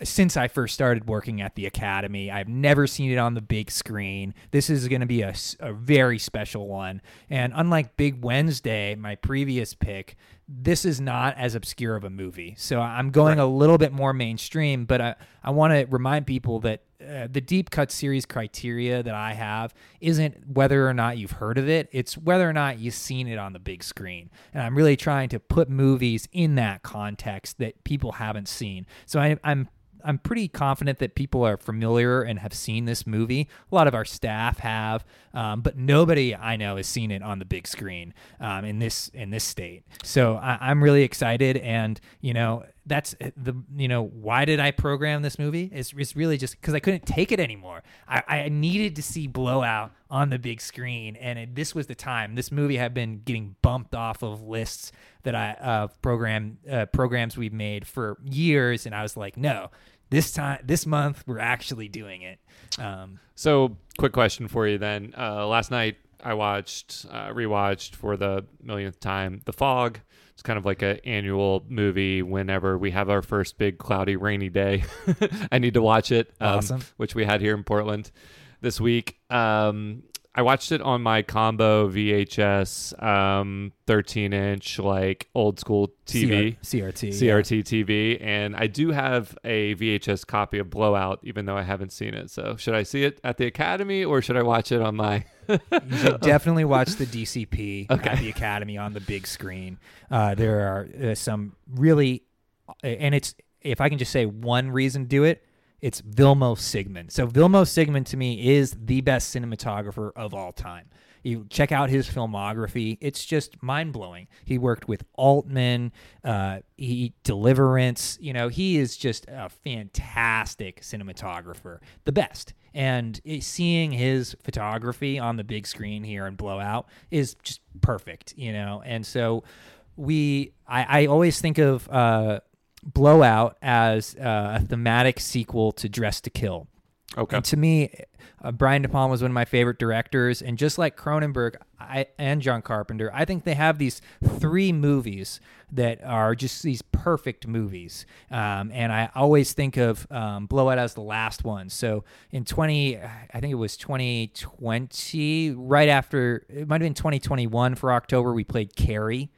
Speaker 2: since I first started working at the academy. I've never seen it on the big screen. This is going to be a very special one. And unlike Big Wednesday, my previous pick, this is not as obscure of a movie. So I'm going a little bit more mainstream, but I, I want to remind people that uh, the deep cut series criteria that I have isn't whether or not you've heard of it, it's whether or not you've seen it on the big screen. And I'm really trying to put movies in that context that people haven't seen. So I, I'm I'm pretty confident that people are familiar and have seen this movie. A lot of our staff have, um, but nobody I know has seen it on the big screen um, in this in this state. So I, I'm really excited, and you know that's the you know why did I program this movie? It's, it's really just because I couldn't take it anymore. I, I needed to see Blowout on the big screen, and it, this was the time. This movie had been getting bumped off of lists that I uh, program uh, programs we've made for years, and I was like, no this time this month we're actually doing it. Um,
Speaker 1: so quick question for you then. Uh, last night i watched uh, rewatched for the millionth time the fog. It's kind of like an annual movie whenever we have our first big cloudy rainy day. I need to watch it um,
Speaker 2: Awesome.
Speaker 1: which we had here in portland this week. Um, I watched it on my combo VHS, um, 13 inch, like old school TV,
Speaker 2: CR- CRT,
Speaker 1: CRT TV, and I do have a VHS copy of Blowout, even though I haven't seen it. So, should I see it at the Academy or should I watch it on my?
Speaker 2: you should definitely watch the DCP
Speaker 1: Okay.
Speaker 2: at the Academy on the big screen. Uh, there are uh, some really, and it's if I can just say one reason to do it, it's Vilmos Zsigmond. So Vilmos Zsigmond to me is the best cinematographer of all time. You check out his filmography; it's just mind blowing. He worked with Altman, uh, he Deliverance. You know, he is just a fantastic cinematographer, the best. And seeing his photography on the big screen here in Blowout is just perfect. You know, and so we, I, I always think of. Uh, Blowout as uh, a thematic sequel to Dress to Kill.
Speaker 1: Okay.
Speaker 2: And to me, uh, Brian De Palma was one of my favorite directors, and just like Cronenberg I, and John Carpenter, I think they have these three movies that are just these perfect movies. Um, and I always think of um, Blowout as the last one. So in 20, I think it was 2020, right after, it might have been 2021 for October, we played Carrie.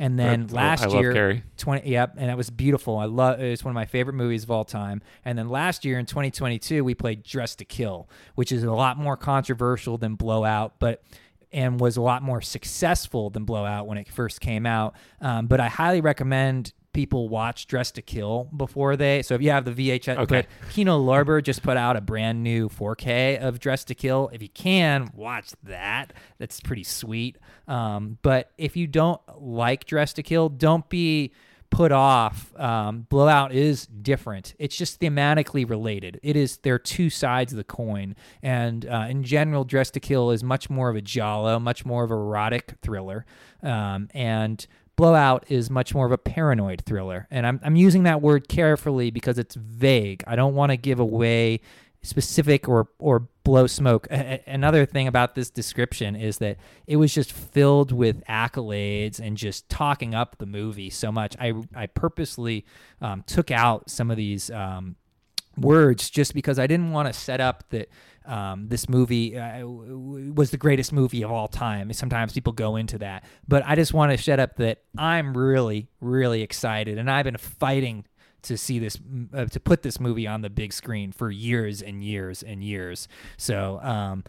Speaker 2: And then
Speaker 1: Right.
Speaker 2: last
Speaker 1: I
Speaker 2: year,
Speaker 1: Carrie.
Speaker 2: 20 yep and that was beautiful i love it's one of my favorite movies of all time and then last year in 2022 we played dress to kill which is a lot more controversial than blowout but and was a lot more successful than Blowout when it first came out. Um, but I highly recommend people watch Dress to Kill before they. So if you have the VHS,
Speaker 1: Okay.
Speaker 2: but Kino Lorber just put out a brand new 4K of Dress to Kill. If you can watch that, that's pretty sweet. Um, but if you don't like Dress to Kill, don't be put off. Um, Blowout is different. It's just thematically related. It is there are two sides of the coin, and uh, in general, Dress to Kill is much more of a giallo, much more of a erotic thriller, um, and Blowout is much more of a paranoid thriller. And I'm I'm using that word carefully because it's vague. I don't want to give away specific or or blow smoke. A- Another thing about this description is that it was just filled with accolades and just talking up the movie so much. I I purposely um, took out some of these um, words just because I didn't want to set up that um, this movie uh, was the greatest movie of all time. Sometimes people go into that, but I just want to set up that I'm really, really excited, and I've been fighting to see this uh, to put this movie on the big screen for years and years and years. So um,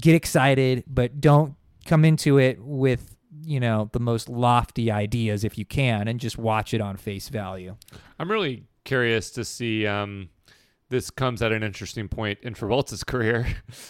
Speaker 2: get excited, but don't come into it with you know the most lofty ideas if you can, and just watch it on face value.
Speaker 1: I'm really curious to see. Um, this comes at an interesting point in Travolta's career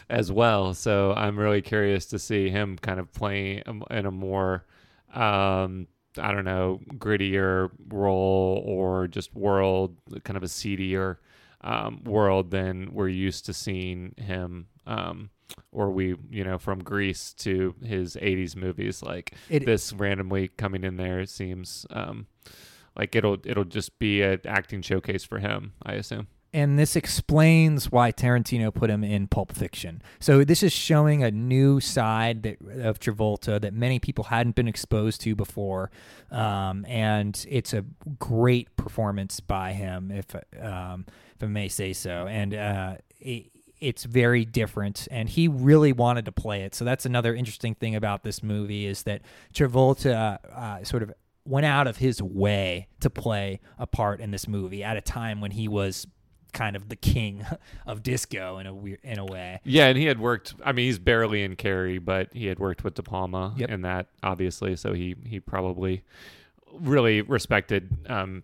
Speaker 1: as well. So I'm really curious to see him kind of playing in a more, um, I don't know, grittier role or just world, kind of a seedier um, world than we're used to seeing him. Um, or we, you know, from Grease to his '80s movies, like
Speaker 2: It-
Speaker 1: this randomly coming in there seems um, like it'll it'll just be an acting showcase for him. I assume.
Speaker 2: And this explains why Tarantino put him in Pulp Fiction. So this is showing a new side that of Travolta that many people hadn't been exposed to before, um, and it's a great performance by him, if um, if I may say so. And uh, it, it's very different, and he really wanted to play it. So that's another interesting thing about this movie is that Travolta uh, sort of went out of his way to play a part in this movie at a time when he was kind of the king of disco in a weird in a way.
Speaker 1: Yeah, and he had worked. I mean, he's barely in Carrie, but he had worked with De Palma
Speaker 2: Yep.
Speaker 1: in that, obviously. So he he probably really respected um,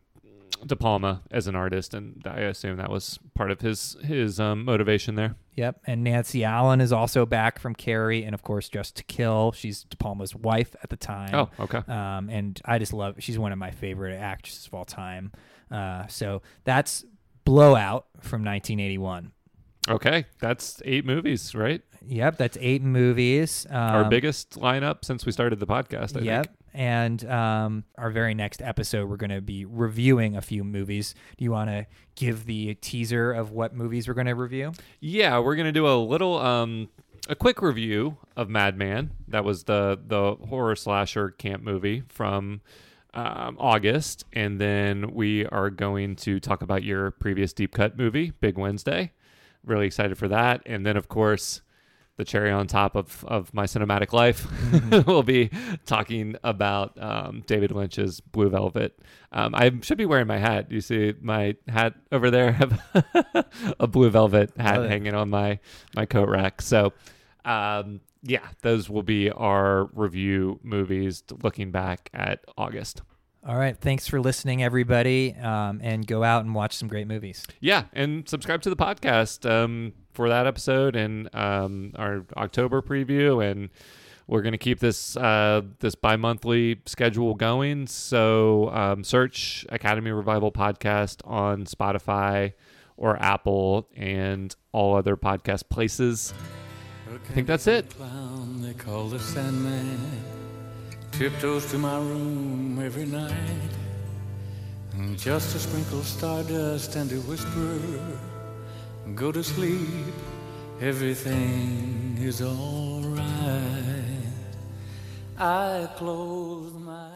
Speaker 1: De Palma as an artist, and I assume that was part of his his um, motivation there.
Speaker 2: Yep, and Nancy Allen is also back from Carrie, and of course, Dressed to Kill. She's De Palma's wife at the time.
Speaker 1: Oh, okay.
Speaker 2: Um, and I just love. She's one of my favorite actresses of all time. Uh, so that's Blowout from 1981.
Speaker 1: Okay, that's eight movies, right?
Speaker 2: Yep, that's eight movies. Um,
Speaker 1: Our biggest lineup since we started the podcast. I
Speaker 2: yep.
Speaker 1: think.
Speaker 2: And um, our very next episode, we're going to be reviewing a few movies. Do you want to give the teaser of what movies we're going to review?
Speaker 1: Yeah, we're gonna do a little um a quick review of Madman. That was the the horror slasher camp movie from um, August, and then we are going to talk about your previous deep cut movie, Big Wednesday. Really excited for that, and then of course. The cherry on top of, of my cinematic life, we'll be talking about um, David Lynch's Blue Velvet. Um, I should be wearing my hat. You see my hat over there? I have a Blue Velvet hat
Speaker 2: Love it.
Speaker 1: hanging on my my coat rack. So, um, yeah, those will be our review movies looking back at August.
Speaker 2: All right. Thanks for listening, everybody. Um, and go out and watch some great movies.
Speaker 1: Yeah, and subscribe to the podcast um, for that episode and um, our October preview, and we're going to keep this uh, this bi monthly schedule going. So um, search Academy Revival Podcast on Spotify or Apple and all other podcast places. I think that's it.
Speaker 20: Clown they call the Sandman tiptoes to my room every night. And just to sprinkle stardust and to whisper, go to sleep, everything is alright. I close my